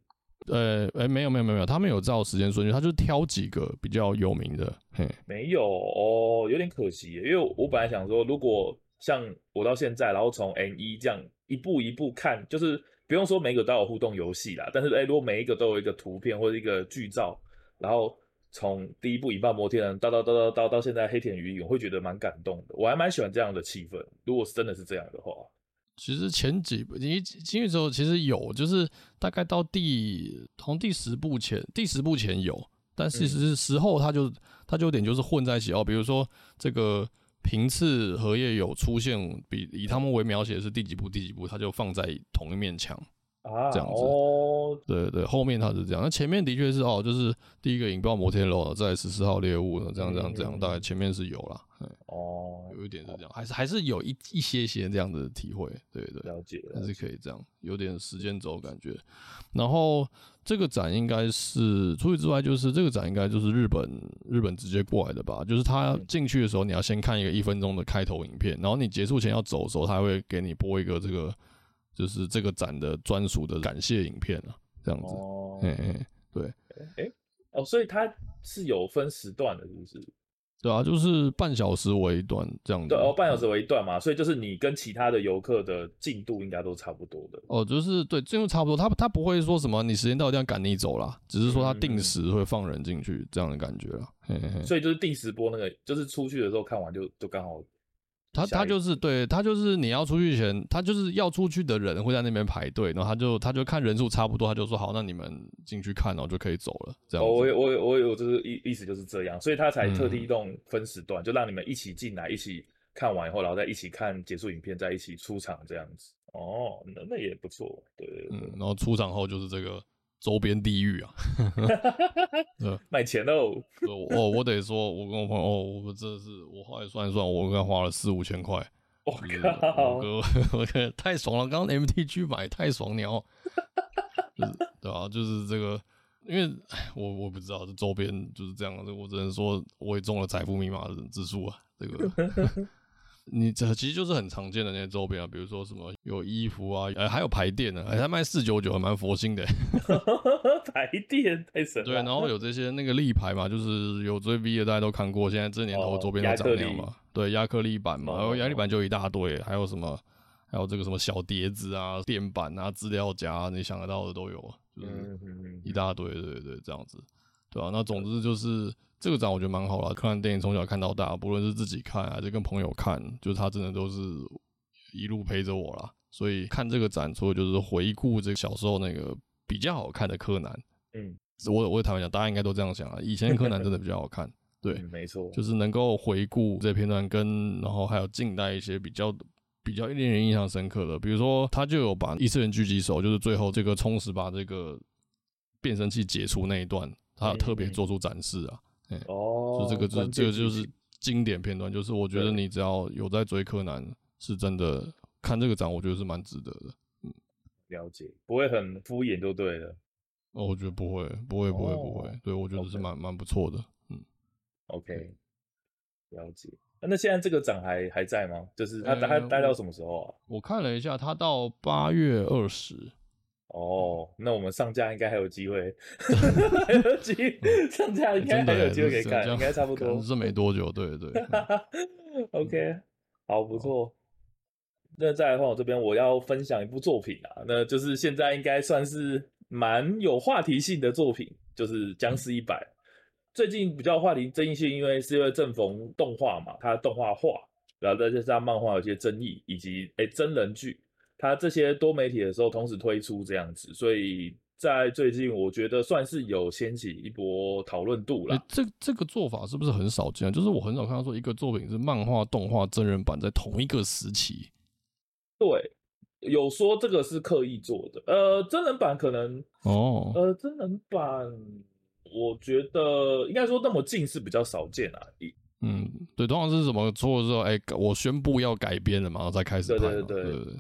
呃，哎，没有，没有，没有，他们有照时间顺序，他就挑几个比较有名的。嘿，没有哦，有点可惜，因为我本来想说，如果像我到现在，然后从 N 一这样一步一步看，就是不用说每个都有互动游戏啦，但是哎，如果每一个都有一个图片或者一个剧照，然后。从第一部引爆摩天轮到到到到到到现在黑田鱼影，我会觉得蛮感动的。我还蛮喜欢这样的气氛。如果是真的是这样的话，其实前几部你进去之后其实有，就是大概到第从第十部前第十部前有，但其实是时候他就他就有点就是混在一起哦。比如说这个平次荷叶有出现，比以他们为描写的是第几部第几部，他就放在同一面墙。啊，这样子，哦，对对，后面他是这样，那前面的确是哦，就是第一个引爆摩天楼，在十四号猎物，这样这样这样，大概前面是有啦，哦，有一点是这样，还是还是有一一些些这样的体会，对对，了解，还是可以这样，有点时间轴感觉。然后这个展应该是，除此之外，就是这个展应该就是日本日本直接过来的吧，就是他进去的时候，你要先看一个一分钟的开头影片，然后你结束前要走的时候，他会给你播一个这个。就是这个展的专属的感谢影片啊，这样子。哦，嘿嘿，对，哎，哦，所以它是有分时段的，是不是？对啊，就是半小时为一段这样子。对哦，半小时为一段嘛，所以就是你跟其他的游客的进度应该都差不多的。哦，就是对，进度差不多。他他不会说什么你时间到一定要赶你走啦，只是说他定时会放人进去这样的感觉啦。嘿嘿嘿。所以就是定时播那个，就是出去的时候看完就就刚好。他他就是对他就是你要出去前，他就是要出去的人会在那边排队，然后他就他就看人数差不多，他就说好，那你们进去看，然后就可以走了。这样。哦，我我我有就是意意思就是这样，所以他才特地弄分时段，嗯、就让你们一起进来，一起看完以后，然后再一起看结束影片，再一起出场这样子。哦，那那也不错，对，对，对。嗯，然后出场后就是这个。周边地域啊，(laughs) 卖钱喽！哦，我得说，我跟我朋友，哦，我真的是，我后来算一算，我刚花了四五千块。我靠，哥，(laughs) 太爽了！刚刚 MTG 买太爽鸟，就是对吧、啊？就是这个，因为我我不知道这周边就是这样，我只能说我也中了财富密码的指数啊，这个。你这其实就是很常见的那些周边啊，比如说什么有衣服啊，呃，还有牌垫呢，哎，他卖四九九，还蛮佛心的。(laughs) 牌垫太神了。对，然后有这些那个立牌嘛，就是有追 V 的大家都看过，现在这年头周边都长那样嘛。对，亚克力板嘛，然后亚克力板就一大堆，还有什么，还有这个什么小碟子啊、垫板啊、资料夹，你想得到的都有，就是一大堆，对对对，这样子，对吧？那总之就是。这个展我觉得蛮好了。柯南电影从小看到大，不论是自己看还是跟朋友看，就是他真的都是一路陪着我啦。所以看这个展，除了就是回顾这个小时候那个比较好看的柯南，嗯，我我坦白讲，大家应该都这样想啊。以前的柯南真的比较好看，(laughs) 对，嗯、没错，就是能够回顾这片段，跟然后还有近代一些比较比较令人印象深刻的，比如说他就有把异次元狙击手，就是最后这个充实把这个变声器解除那一段，他有特别做出展示啊。哦，就这个就是这个就是经典片段，就是我觉得你只要有在追柯南，是真的看这个展，我觉得是蛮值得的。嗯，了解，不会很敷衍就对了。哦，我觉得不会，不会，不会，不会。对，我觉得是蛮蛮不错的。嗯，OK，了解。那现在这个展还还在吗？就是他他待到什么时候啊？我看了一下，他到八月二十。哦，那我们上架应该还有机会，(laughs) 还有机上架应该还有机会可以看，应该差不多，是没多久，对对，对。OK，好，不错。那再来的话，我这边我要分享一部作品啊，那就是现在应该算是蛮有话题性的作品，就是《僵尸一百》。最近比较话题争议性，因为是因为正逢动画嘛，它动画化，然后再加上漫画有些争议，以及哎、欸、真人剧。他这些多媒体的时候同时推出这样子，所以在最近我觉得算是有掀起一波讨论度了。这这个做法是不是很少见？就是我很少看到说一个作品是漫画、动画、真人版在同一个时期。对，有说这个是刻意做的。呃，真人版可能哦，呃，真人版我觉得应该说那么近是比较少见啊。嗯，对，通常是什么做的时候，哎，我宣布要改编了嘛，然后再开始拍。对对对。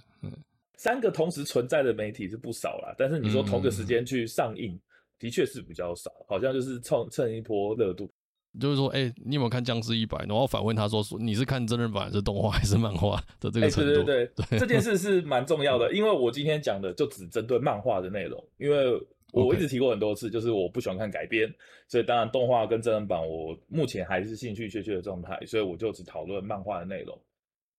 三个同时存在的媒体是不少啦，但是你说同个时间去上映，嗯、的确是比较少，好像就是蹭蹭一波热度。就是说，哎、欸，你有没有看《僵尸一百》？然后反问他说，说你是看真人版还是动画还是漫画的这个程度？欸、对对对，对这件事是蛮重要的，(laughs) 因为我今天讲的就只针对漫画的内容，因为我一直提过很多次，就是我不喜欢看改编，所以当然动画跟真人版我目前还是兴趣缺缺的状态，所以我就只讨论漫画的内容。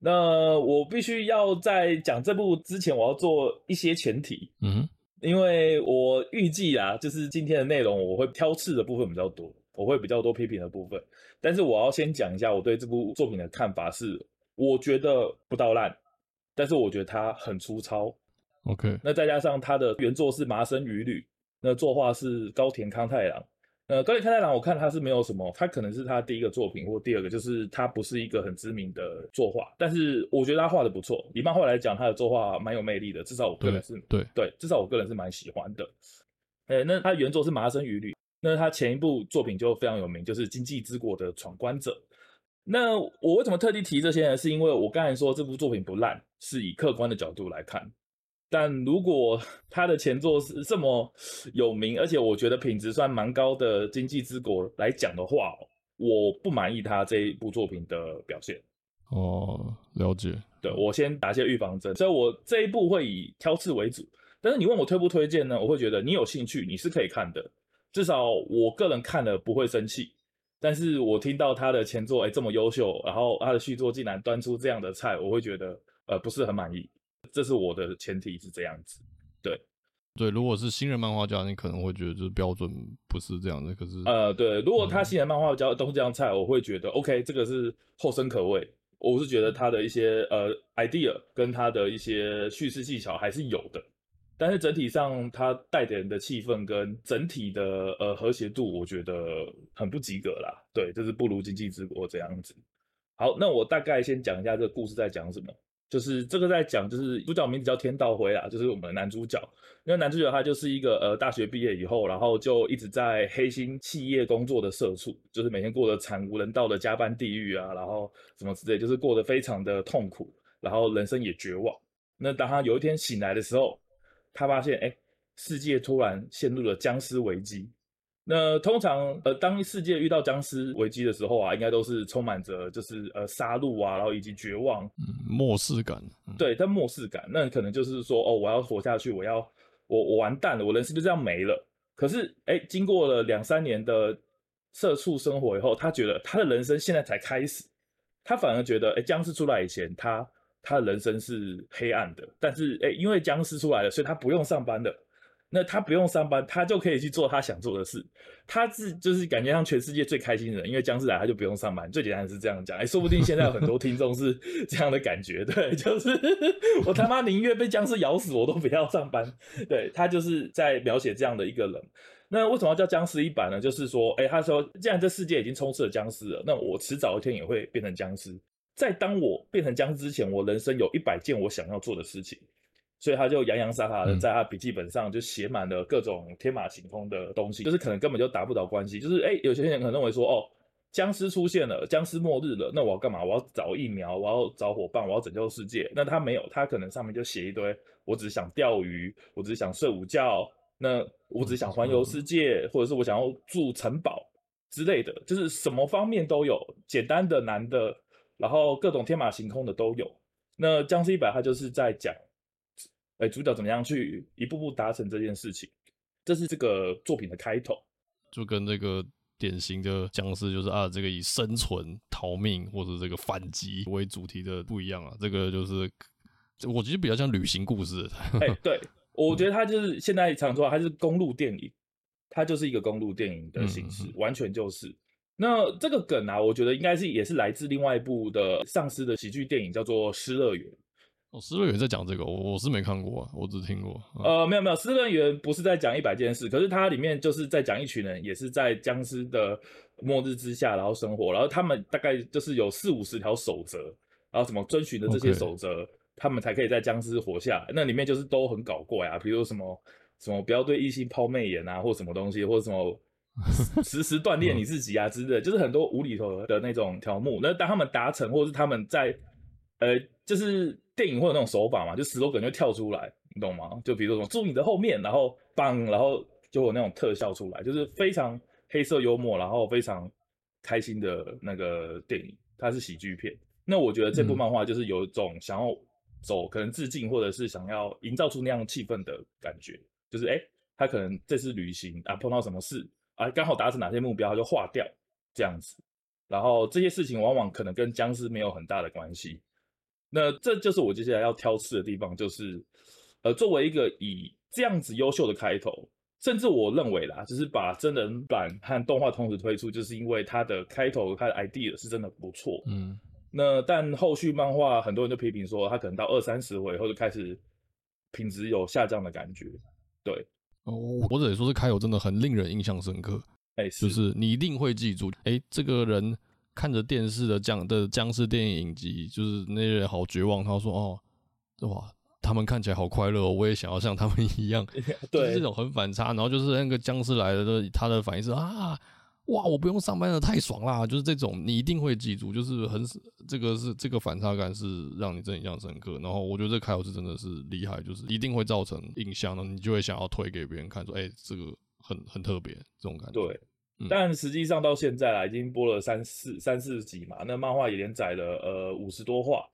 那我必须要在讲这部之前，我要做一些前提，嗯，因为我预计啊，就是今天的内容我会挑刺的部分比较多，我会比较多批评的部分，但是我要先讲一下我对这部作品的看法是，我觉得不到烂，但是我觉得它很粗糙，OK，那再加上它的原作是麻生羽吕，那作画是高田康太郎。呃，高田康太郎，我看他是没有什么，他可能是他第一个作品，或第二个就是他不是一个很知名的作画，但是我觉得他画的不错。以漫画来讲，他的作画蛮有魅力的，至少我个人是对对，至少我个人是蛮喜欢的。哎、欸，那他原作是麻生羽吕，那他前一部作品就非常有名，就是《经济之国的闯关者》。那我为什么特地提这些呢？是因为我刚才说这部作品不烂，是以客观的角度来看。但如果 (laughs) 他的前作是这么有名，而且我觉得品质算蛮高的《经济之国》来讲的话，我不满意他这一部作品的表现。哦，了解。对，我先打一些预防针，所以我这一部会以挑刺为主。但是你问我推不推荐呢？我会觉得你有兴趣，你是可以看的。至少我个人看了不会生气。但是我听到他的前作哎、欸、这么优秀，然后他的续作竟然端出这样的菜，我会觉得呃不是很满意。这是我的前提是这样子。对对，如果是新人漫画家，你可能会觉得就是标准不是这样的。可是呃对，如果他新人漫画家都是这样菜，我会觉得 OK，这个是后生可畏。我是觉得他的一些呃 idea 跟他的一些叙事技巧还是有的。但是整体上，他带给人的气氛跟整体的呃和谐度，我觉得很不及格啦。对，就是不如《经济之国》这样子。好，那我大概先讲一下这个故事在讲什么。就是这个在讲，就是主角名字叫天道辉啊，就是我们的男主角。因为男主角他就是一个呃大学毕业以后，然后就一直在黑心企业工作的社畜，就是每天过得惨无人道的加班地狱啊，然后什么之类，就是过得非常的痛苦，然后人生也绝望。那当他有一天醒来的时候，他发现，哎、世界突然陷入了僵尸危机。那通常，呃，当世界遇到僵尸危机的时候啊，应该都是充满着就是呃杀戮啊，然后以及绝望，嗯、漠视感。嗯、对，但漠视感，那可能就是说，哦，我要活下去，我要，我我完蛋了，我人生就这样没了。可是，哎、欸，经过了两三年的社畜生活以后，他觉得他的人生现在才开始，他反而觉得，哎、欸，僵尸出来以前，他。他的人生是黑暗的，但是诶，因为僵尸出来了，所以他不用上班了。那他不用上班，他就可以去做他想做的事。他是就是感觉像全世界最开心的人，因为僵尸来他就不用上班。最简单的是这样讲，哎，说不定现在有很多听众是 (laughs) 这样的感觉，对，就是 (laughs) 我他妈宁愿被僵尸咬死，我都不要上班。对，他就是在描写这样的一个人。那为什么要叫僵尸一百呢？就是说，哎，他说既然这世界已经充斥了僵尸了，那我迟早一天也会变成僵尸。在当我变成僵尸之前，我人生有一百件我想要做的事情，所以他就洋洋洒洒的在他笔记本上就写满了各种天马行空的东西，就是可能根本就达不到关系。就是哎、欸，有些人可能认为说，哦，僵尸出现了，僵尸末日了，那我要干嘛？我要找疫苗，我要找伙伴，我要拯救世界。那他没有，他可能上面就写一堆，我只想钓鱼，我只想睡午觉，那我只想环游世界，或者是我想要住城堡之类的，就是什么方面都有，简单的、难的。然后各种天马行空的都有。那僵尸一百，他就是在讲，哎，主角怎么样去一步步达成这件事情。这是这个作品的开头，就跟这个典型的僵尸，就是啊，这个以生存、逃命或者这个反击为主题的不一样啊。这个就是我觉得比较像旅行故事。哎，对，(laughs) 我觉得它就是现在常说，它是公路电影，它就是一个公路电影的形式，嗯、完全就是。那这个梗啊，我觉得应该是也是来自另外一部的丧尸的喜剧电影，叫做《失乐园》。哦，《思乐园》在讲这个，我我是没看过啊，我只听过。嗯、呃，没有没有，《思乐园》不是在讲一百件事，可是它里面就是在讲一群人，也是在僵尸的末日之下，然后生活，然后他们大概就是有四五十条守则，然后怎么遵循的这些守则.他们才可以在僵尸活下来。那里面就是都很搞怪啊，比如什么什么不要对异性抛媚眼啊，或什么东西，或者什么。(laughs) 时时锻炼你自己啊之类的，就是很多无厘头的那种条目。那当他们达成，或者是他们在，呃，就是电影会有那种手法嘛，就 slogan 就跳出来，你懂吗？就比如说什么住你的后面，然后棒，然后就有那种特效出来，就是非常黑色幽默，然后非常开心的那个电影。它是喜剧片。那我觉得这部漫画就是有一种想要走可能致敬，或者是想要营造出那样气氛的感觉，就是哎，他可能这次旅行啊碰到什么事。啊，刚好达成哪些目标，他就化掉这样子。然后这些事情往往可能跟僵尸没有很大的关系。那这就是我接下来要挑刺的地方，就是呃，作为一个以这样子优秀的开头，甚至我认为啦，就是把真人版和动画同时推出，就是因为它的开头它的 idea 是真的不错。嗯。那但后续漫画很多人就批评说，它可能到二三十回后就开始品质有下降的感觉。对。哦，或者也说是开头真的很令人印象深刻，哎，是就是你一定会记住，哎、欸，这个人看着电视的僵的僵尸电影影集，就是那些人好绝望。他说：“哦，哇，他们看起来好快乐，我也想要像他们一样。(laughs) ”对，就是这种很反差。然后就是那个僵尸来了，他的反应是啊。哇！我不用上班了，太爽啦！就是这种，你一定会记住，就是很这个是这个反差感是让你真的印象深刻。然后我觉得这开头是真的是厉害，就是一定会造成印象的，你就会想要推给别人看，说：“哎、欸，这个很很特别。”这种感觉。对，嗯、但实际上到现在啊，已经播了三四三四集嘛，那漫画也连载了呃五十多话。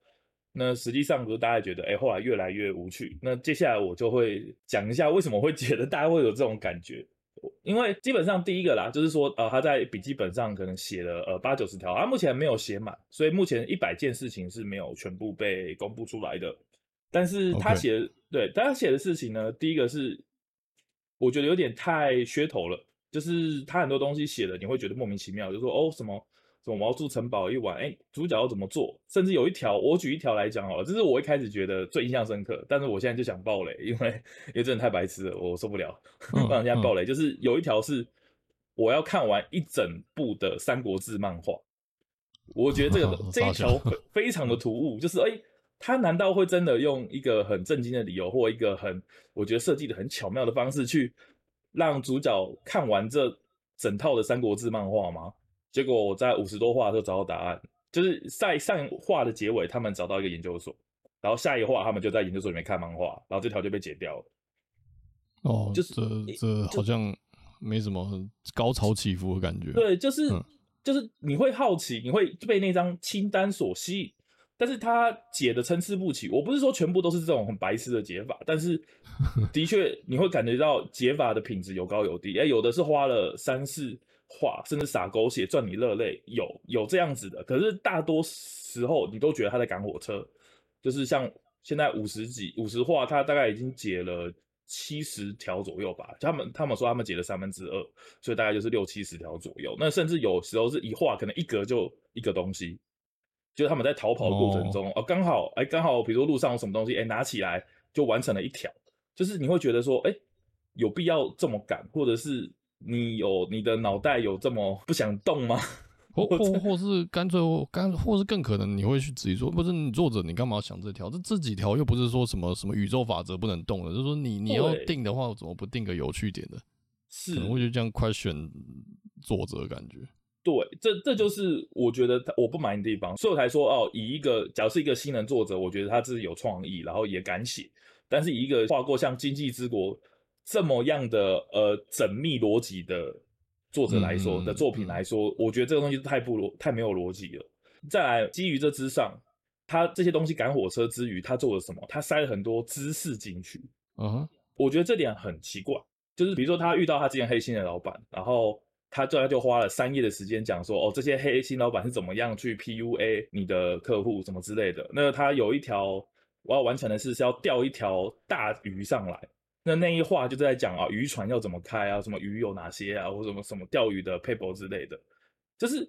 那实际上不是大家觉得，哎、欸，后来越来越无趣。那接下来我就会讲一下为什么会觉得大家会有这种感觉。因为基本上第一个啦，就是说呃他在笔记本上可能写了呃八九十条，他目前没有写满，所以目前一百件事情是没有全部被公布出来的。但是他写的.对，但他写的事情呢，第一个是我觉得有点太噱头了，就是他很多东西写的你会觉得莫名其妙，就说哦什么。什么我要住城堡一晚？哎、欸，主角要怎么做？甚至有一条，我举一条来讲好了，这是我一开始觉得最印象深刻，但是我现在就想爆雷，因为因为真的太白痴了，我受不了。不然现在爆雷，就是有一条是我要看完一整部的《三国志》漫画，我觉得这个、(laughs) 哦、这一条非常的突兀，就是哎、欸，他难道会真的用一个很震惊的理由，或一个很我觉得设计的很巧妙的方式，去让主角看完这整套的《三国志》漫画吗？结果我在五十多话就找到答案，就是在上一话的结尾，他们找到一个研究所，然后下一话他们就在研究所里面看漫画，然后这条就被解掉了。哦，就是这这好像没什么高潮起伏的感觉。对，就是、嗯、就是你会好奇，你会被那张清单所吸引，但是他解的参差不齐。我不是说全部都是这种很白痴的解法，但是 (laughs) 的确你会感觉到解法的品质有高有低。哎，有的是花了三四。画甚至撒狗血赚你热泪，有有这样子的，可是大多时候你都觉得他在赶火车，就是像现在五十几五十画，他大概已经解了七十条左右吧。他们他们说他们解了三分之二，所以大概就是六七十条左右。那甚至有时候是一画可能一格就一个东西，就是他们在逃跑的过程中哦，刚好哎刚好比如说路上有什么东西哎拿起来就完成了一条，就是你会觉得说哎有必要这么赶，或者是。你有你的脑袋有这么不想动吗？(laughs) 或或或是干脆干，或是更可能你会去质疑说，不是你作者，你干嘛想这条？这这几条又不是说什么什么宇宙法则不能动的，就是说你你要定的话，我怎么不定个有趣点的？是，可能会就这样快选作者的感觉。对，这这就是我觉得我不满意的地方，所以我才说哦，以一个假如是一个新人作者，我觉得他自己有创意，然后也敢写，但是以一个画过像《经济之国》。这么样的呃缜密逻辑的作者来说、嗯、的作品来说，我觉得这个东西太不逻太没有逻辑了。再来，基于这之上，他这些东西赶火车之余，他做了什么？他塞了很多知识进去。嗯哼，我觉得这点很奇怪。就是比如说，他遇到他之前黑心的老板，然后他这样就花了三页的时间讲说，哦，这些黑心老板是怎么样去 PUA 你的客户，什么之类的。那他有一条我要完成的事是要钓一条大鱼上来。那那一话就在讲啊，渔船要怎么开啊，什么鱼有哪些啊，或什么什么钓鱼的 paper 之类的，就是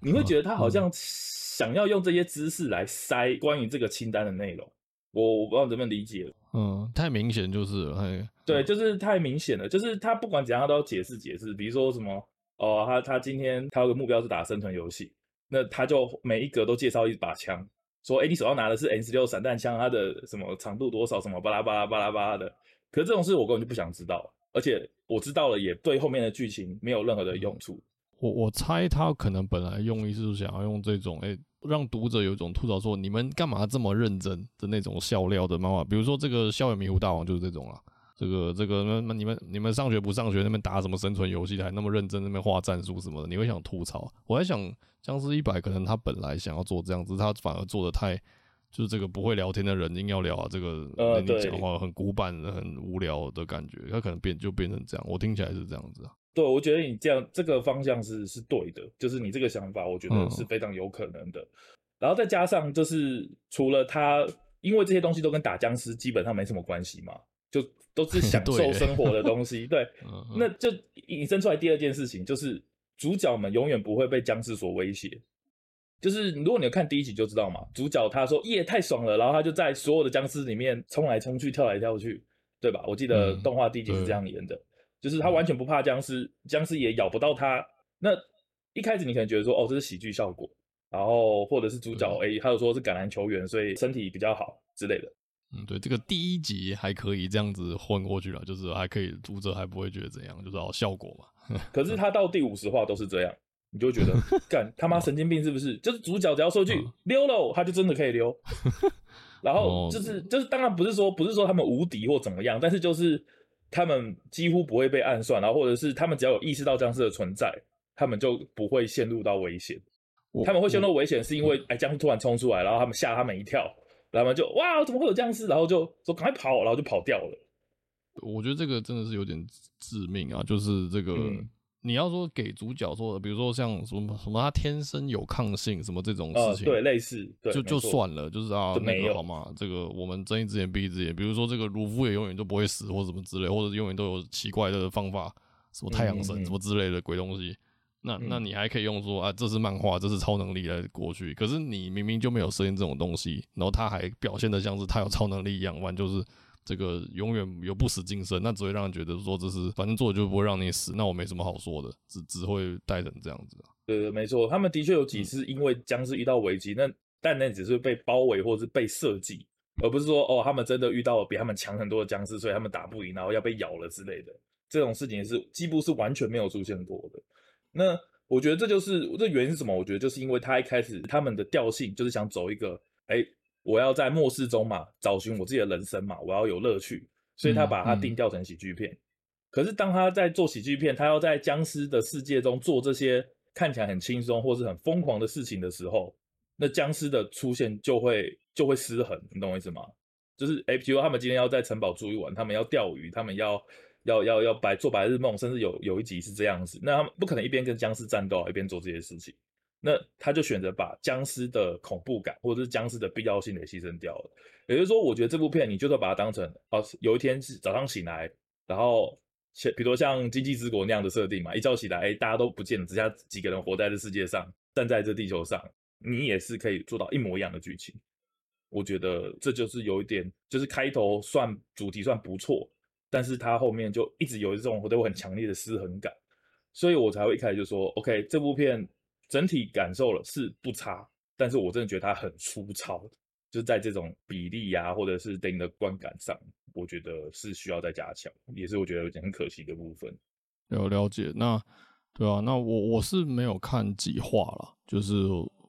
你会觉得他好像想要用这些知识来塞关于这个清单的内容，我我不知道怎么理解，嗯，太明显就是了，嘿，对，就是太明显了，就是他不管怎样他都要解释解释，比如说什么哦，他他今天他有个目标是打生存游戏，那他就每一格都介绍一把枪，说哎，你手上拿的是 N 十六散弹枪，它的什么长度多少，什么巴拉巴拉巴拉巴拉的。可是这种事我根本就不想知道，而且我知道了也对后面的剧情没有任何的用处。我我猜他可能本来用意是想要用这种，哎、让读者有一种吐槽说你们干嘛这么认真的那种笑料的漫画，比如说这个《校园迷糊大王》就是这种啊。这个这个那那你们你们上学不上学，那边打什么生存游戏还那么认真，那边画战术什么的，你会想吐槽。我在想《僵尸一百》可能他本来想要做这样子，他反而做的太。就是这个不会聊天的人硬要聊啊，这个跟你讲话很古板、很无聊的感觉，他可能变就变成这样。我听起来是这样子啊。对，我觉得你这样这个方向是是对的，就是你这个想法，我觉得是非常有可能的。嗯、然后再加上就是除了他，因为这些东西都跟打僵尸基本上没什么关系嘛，就都是 (laughs) 享受生活的东西。对，(laughs) 对那就引申出来第二件事情，就是主角们永远不会被僵尸所威胁。就是如果你有看第一集就知道嘛，主角他说耶太爽了，然后他就在所有的僵尸里面冲来冲去、跳来跳去，对吧？我记得动画第一集是这样演的，嗯、就是他完全不怕僵尸，僵尸也咬不到他。那一开始你可能觉得说哦这是喜剧效果，然后或者是主角哎、嗯欸，他有说是橄榄球员，所以身体比较好之类的。嗯，对，这个第一集还可以这样子混过去了，就是还可以，读者还不会觉得怎样，就是好效果嘛。(laughs) 可是他到第五十话都是这样。你就觉得 (laughs) 干他妈神经病是不是？就是主角只要说句溜喽，他就真的可以溜。(laughs) 然后就是就是，当然不是说不是说他们无敌或怎么样，但是就是他们几乎不会被暗算，然后或者是他们只要有意识到僵尸的存在，他们就不会陷入到危险。他们会陷入危险是因为哎僵尸突然冲出来，然后他们吓他们一跳，然后就哇怎么会有僵尸？然后就说赶快跑，然后就跑掉了。我觉得这个真的是有点致命啊，就是这个。嗯你要说给主角说的，比如说像什么什么他天生有抗性什么这种事情，呃、对，类似，对就就算了，就是啊，那个好吗，这个我们睁一只眼闭一只眼。比如说这个鲁夫也永远都不会死，或者什么之类，或者永远都有奇怪的方法，什么太阳神什么之类的鬼东西。那那你还可以用说啊，这是漫画，这是超能力来过去。可是你明明就没有设定这种东西，然后他还表现的像是他有超能力一样，完就是。这个永远有不死金身，那只会让人觉得说这是反正做的就不会让你死，那我没什么好说的，只只会带成这样子。对对，没错，他们的确有几次因为僵尸遇到危机，嗯、那但那只是被包围或者是被设计，而不是说哦他们真的遇到了比他们强很多的僵尸，所以他们打不赢，然后要被咬了之类的。这种事情是几乎是完全没有出现过的。那我觉得这就是这原因是什么？我觉得就是因为他一开始他们的调性就是想走一个哎。我要在末世中嘛，找寻我自己的人生嘛，我要有乐趣，所以他把它定调成喜剧片。嗯嗯、可是当他在做喜剧片，他要在僵尸的世界中做这些看起来很轻松或是很疯狂的事情的时候，那僵尸的出现就会就会失衡，你懂我意思吗？就是哎，比如他们今天要在城堡住一晚，他们要钓鱼，他们要要要要白做白日梦，甚至有有一集是这样子，那他们不可能一边跟僵尸战斗一边做这些事情。那他就选择把僵尸的恐怖感或者是僵尸的必要性给牺牲掉了。也就是说，我觉得这部片你就算把它当成哦，有一天是早上醒来，然后比如像《经济之国》那样的设定嘛，一觉起来，哎，大家都不见了，只剩下几个人活在这世界上，站在这地球上，你也是可以做到一模一样的剧情。我觉得这就是有一点，就是开头算主题算不错，但是它后面就一直有这种对我很强烈的失衡感，所以我才会一开始就说，OK，这部片。整体感受了是不差，但是我真的觉得它很粗糙，就是在这种比例呀、或者是对你的观感上，我觉得是需要再加强，也是我觉得有点很可惜的部分。有了解，那对啊，那我我是没有看几话了，就是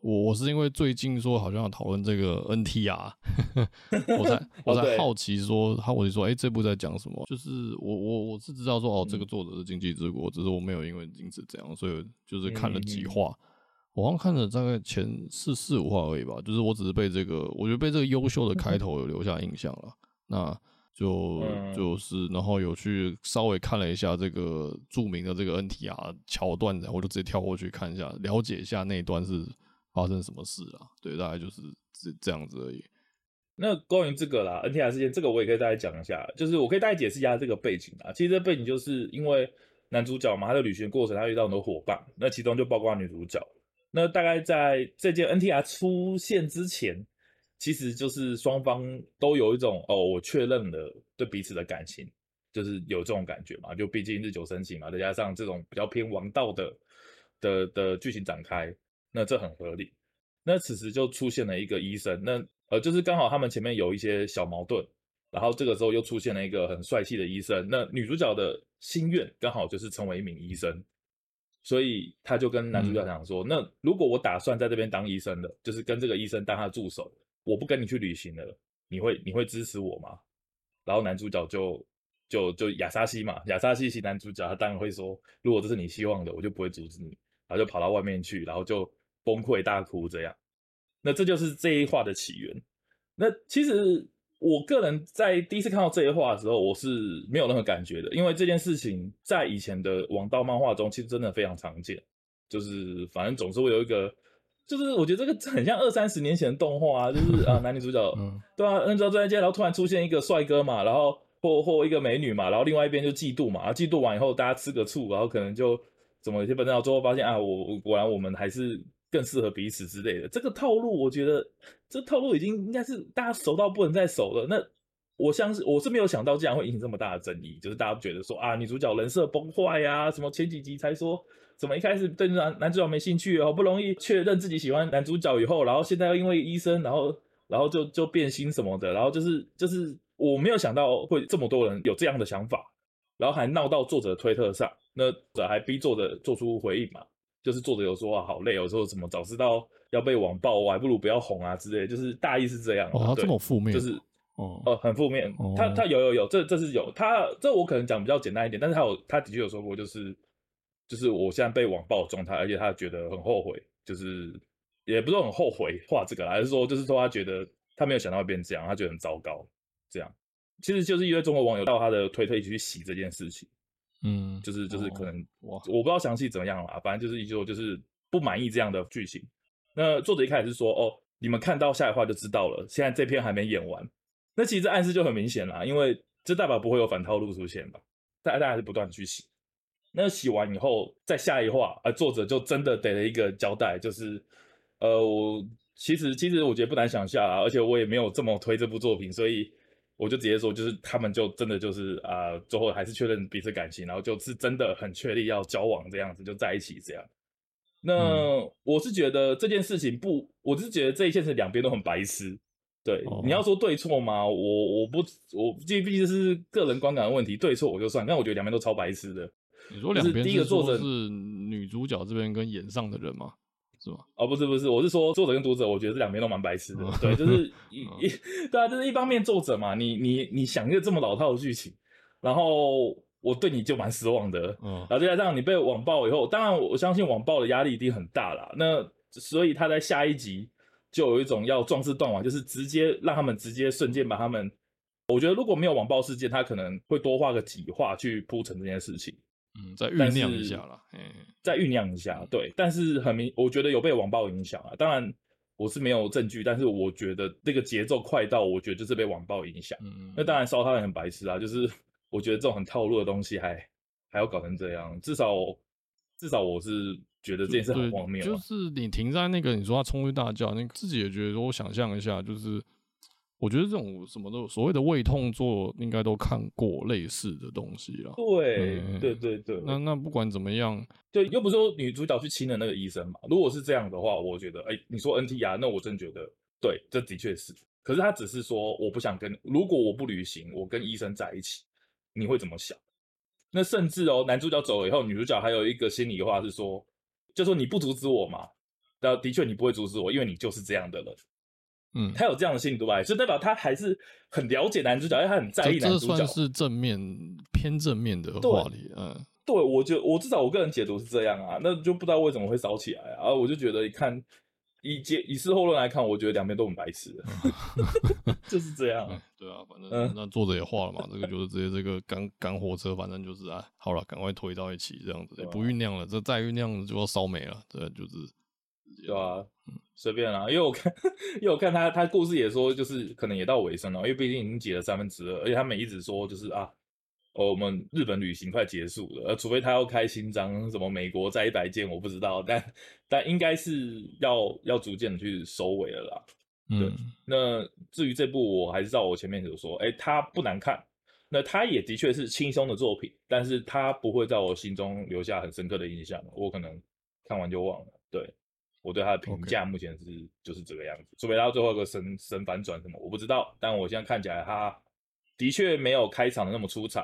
我我是因为最近说好像要讨论这个 NTR，(laughs) 我才我才好奇说，他我就说，哎、欸，这部在讲什么？就是我我我是知道说，哦，这个作者是经济之国，只是我没有因为因此这样，所以就是看了几话。嗯嗯我好像看了大概前四四五话而已吧，就是我只是被这个，我觉得被这个优秀的开头有留下印象了。那就就是，然后有去稍微看了一下这个著名的这个 NTR 桥段，然后我就直接跳过去看一下，了解一下那一段是发生什么事啊。对，大概就是这这样子而已。那关于这个啦，NTR 事件，这个我也可以大概讲一下，就是我可以大概解释一下这个背景啊。其实这背景就是因为男主角嘛，他的旅行过程他遇到很多伙伴，那其中就包括女主角。那大概在这件 NTR 出现之前，其实就是双方都有一种哦，我确认了对彼此的感情，就是有这种感觉嘛。就毕竟日久生情嘛，再加上这种比较偏王道的的的剧情展开，那这很合理。那此时就出现了一个医生，那呃就是刚好他们前面有一些小矛盾，然后这个时候又出现了一个很帅气的医生。那女主角的心愿刚好就是成为一名医生。所以他就跟男主角讲说：“嗯、那如果我打算在这边当医生的，就是跟这个医生当他的助手，我不跟你去旅行了，你会你会支持我吗？”然后男主角就就就亚沙西嘛，亚沙西系男主角他当然会说：“如果这是你希望的，我就不会阻止你。”然后就跑到外面去，然后就崩溃大哭这样。那这就是这一话的起源。那其实。我个人在第一次看到这一话的时候，我是没有任何感觉的，因为这件事情在以前的王道漫画中其实真的非常常见，就是反正总是会有一个，就是我觉得这个很像二三十年前的动画啊，就是啊 (laughs) 男女主角，嗯、对啊，男女主角在街，然后突然出现一个帅哥嘛，然后或或一个美女嘛，然后另外一边就嫉妒嘛，然后嫉妒完以后大家吃个醋，然后可能就怎么有些本然后最后发现啊，我果然我们还是。更适合彼此之类的这个套路，我觉得这套路已经应该是大家熟到不能再熟了。那我相信我是没有想到，竟然会引起这么大的争议，就是大家觉得说啊，女主角人设崩坏呀，什么前几集才说怎么一开始对男男主角没兴趣，好不容易确认自己喜欢男主角以后，然后现在又因为医生，然后然后就就变心什么的，然后就是就是我没有想到会这么多人有这样的想法，然后还闹到作者推特上，那还逼作者做出回应嘛。就是作者有说啊，好累，有时候什么早知道要被网暴，我还不如不要红啊之类的，就是大意是这样。哦，这么负面，就是哦，呃，很负面。哦、他他有有有，这这是有他这我可能讲比较简单一点，但是他有他的确有说过，就是就是我现在被网暴的状态，而且他觉得很后悔，就是也不是很后悔画这个，还是说就是说他觉得他没有想到会变这样，他觉得很糟糕这样。其实就是因为中国网友到他的推特去洗这件事情，嗯，就是就是可能、哦、我不知道详细怎么样啦，反正就是一说就是不满意这样的剧情。那作者一开始是说，哦，你们看到下一话就知道了，现在这篇还没演完。那其实这暗示就很明显啦，因为这代表不会有反套路出现吧？大家大家还是不断去洗。那洗完以后，在下一话，呃，作者就真的给了一个交代，就是，呃，我其实其实我觉得不难想象啊，而且我也没有这么推这部作品，所以我就直接说，就是他们就真的就是啊、呃，最后还是确认彼此感情，然后就是真的很确立要交往这样子，就在一起这样。那、嗯、我是觉得这件事情不，我是觉得这一件事两边都很白痴。对，哦、你要说对错吗？我我不我这毕竟是个人观感的问题，对错我就算，但我觉得两边都超白痴的。你说两边第一个作者是女主角这边跟演上的人吗？是吗？哦，不是不是，我是说作者跟读者，我觉得这两边都蛮白痴的。对，就是 (laughs) 一一对啊，就是一方面作者嘛，你你你想一个这么老套的剧情，然后我对你就蛮失望的。嗯，然后再加上你被网暴以后，当然我相信网暴的压力一定很大啦。那所以他在下一集就有一种要壮士断腕，就是直接让他们直接瞬间把他们。我觉得如果没有网暴事件，他可能会多画个几画去铺陈这件事情。嗯，再酝酿一下啦，嗯，再酝酿一下，对，但是很明，我觉得有被网暴影响啊。当然，我是没有证据，但是我觉得这个节奏快到，我觉得就是被网暴影响。嗯，那当然，烧他人很白痴啊，就是我觉得这种很套路的东西还还要搞成这样，至少至少我是觉得这件事很荒谬啊。就是你停在那个，你说他冲去大叫，你自己也觉得说，我想象一下，就是。我觉得这种什么都所谓的胃痛作，应该都看过类似的东西了。对，嗯、对对对。那那不管怎么样，对，又不是说女主角去亲了那个医生嘛。如果是这样的话，我觉得，哎，你说 NTR，那我真觉得，对，这的确是。可是他只是说，我不想跟，如果我不旅行，我跟医生在一起，你会怎么想？那甚至哦，男主角走了以后，女主角还有一个心里话是说，就说你不阻止我嘛？那的确你不会阻止我，因为你就是这样的人。嗯，他有这样的心独白，就代表他还是很了解男主角，因为他很在意男主角。这算是正面偏正面的话里，嗯，对，我就我至少我个人解读是这样啊，那就不知道为什么会烧起来啊。我就觉得，一看以结以事后论来看，我觉得两边都很白痴，(laughs) (laughs) 就是这样。对啊，反正那作者也画了嘛，(laughs) 这个就是直接这个赶赶火车，反正就是啊，好了，赶快推到一起这样子，也不酝酿了，这再酝酿就要烧没了，这，就是。对啊，随便啦，因为我看，因为我看他，他故事也说，就是可能也到尾声了，因为毕竟已经解了三分之二，而且他们一直说，就是啊，哦，我们日本旅行快结束了，呃，除非他要开新章，什么美国再一百件，我不知道，但但应该是要要逐渐的去收尾了啦。嗯，对，那至于这部，我还是照我前面所说，哎，它不难看，那它也的确是轻松的作品，但是它不会在我心中留下很深刻的印象，我可能看完就忘了，对。我对他的评价目前是就是这个样子，除非他最后一个神神反转什么，我不知道。但我现在看起来，他的确没有开场的那么出彩，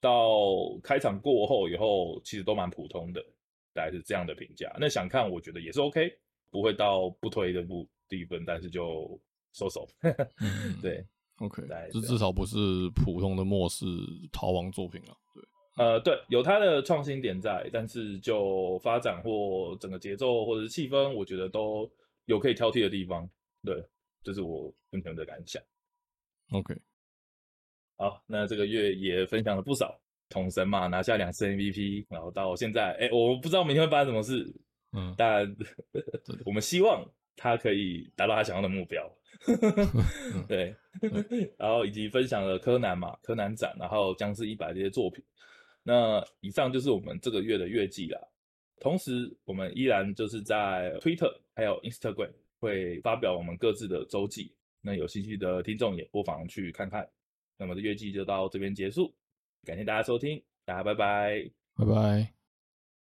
到开场过后以后，其实都蛮普通的，大概是这样的评价。那想看，我觉得也是 OK，不会到不推的部地分，但是就收手。(laughs) 嗯、对，OK，这至少不是普通的末世逃亡作品了。对。呃，对，有它的创新点在，但是就发展或整个节奏或者是气氛，我觉得都有可以挑剔的地方。对，这是我目前的感想。OK，好，那这个月也分享了不少，统神嘛拿下两次 MVP，然后到现在，哎，我不知道明天会发生什么事，嗯，但我们希望他可以达到他想要的目标。(laughs) 对，然后以及分享了柯南嘛，柯南展，然后僵尸一百这些作品。那以上就是我们这个月的月记啦。同时，我们依然就是在 Twitter 还有 Instagram 会发表我们各自的周记。那有兴趣的听众也不妨去看看。那么的月记就到这边结束，感谢大家收听，大家拜拜，拜拜。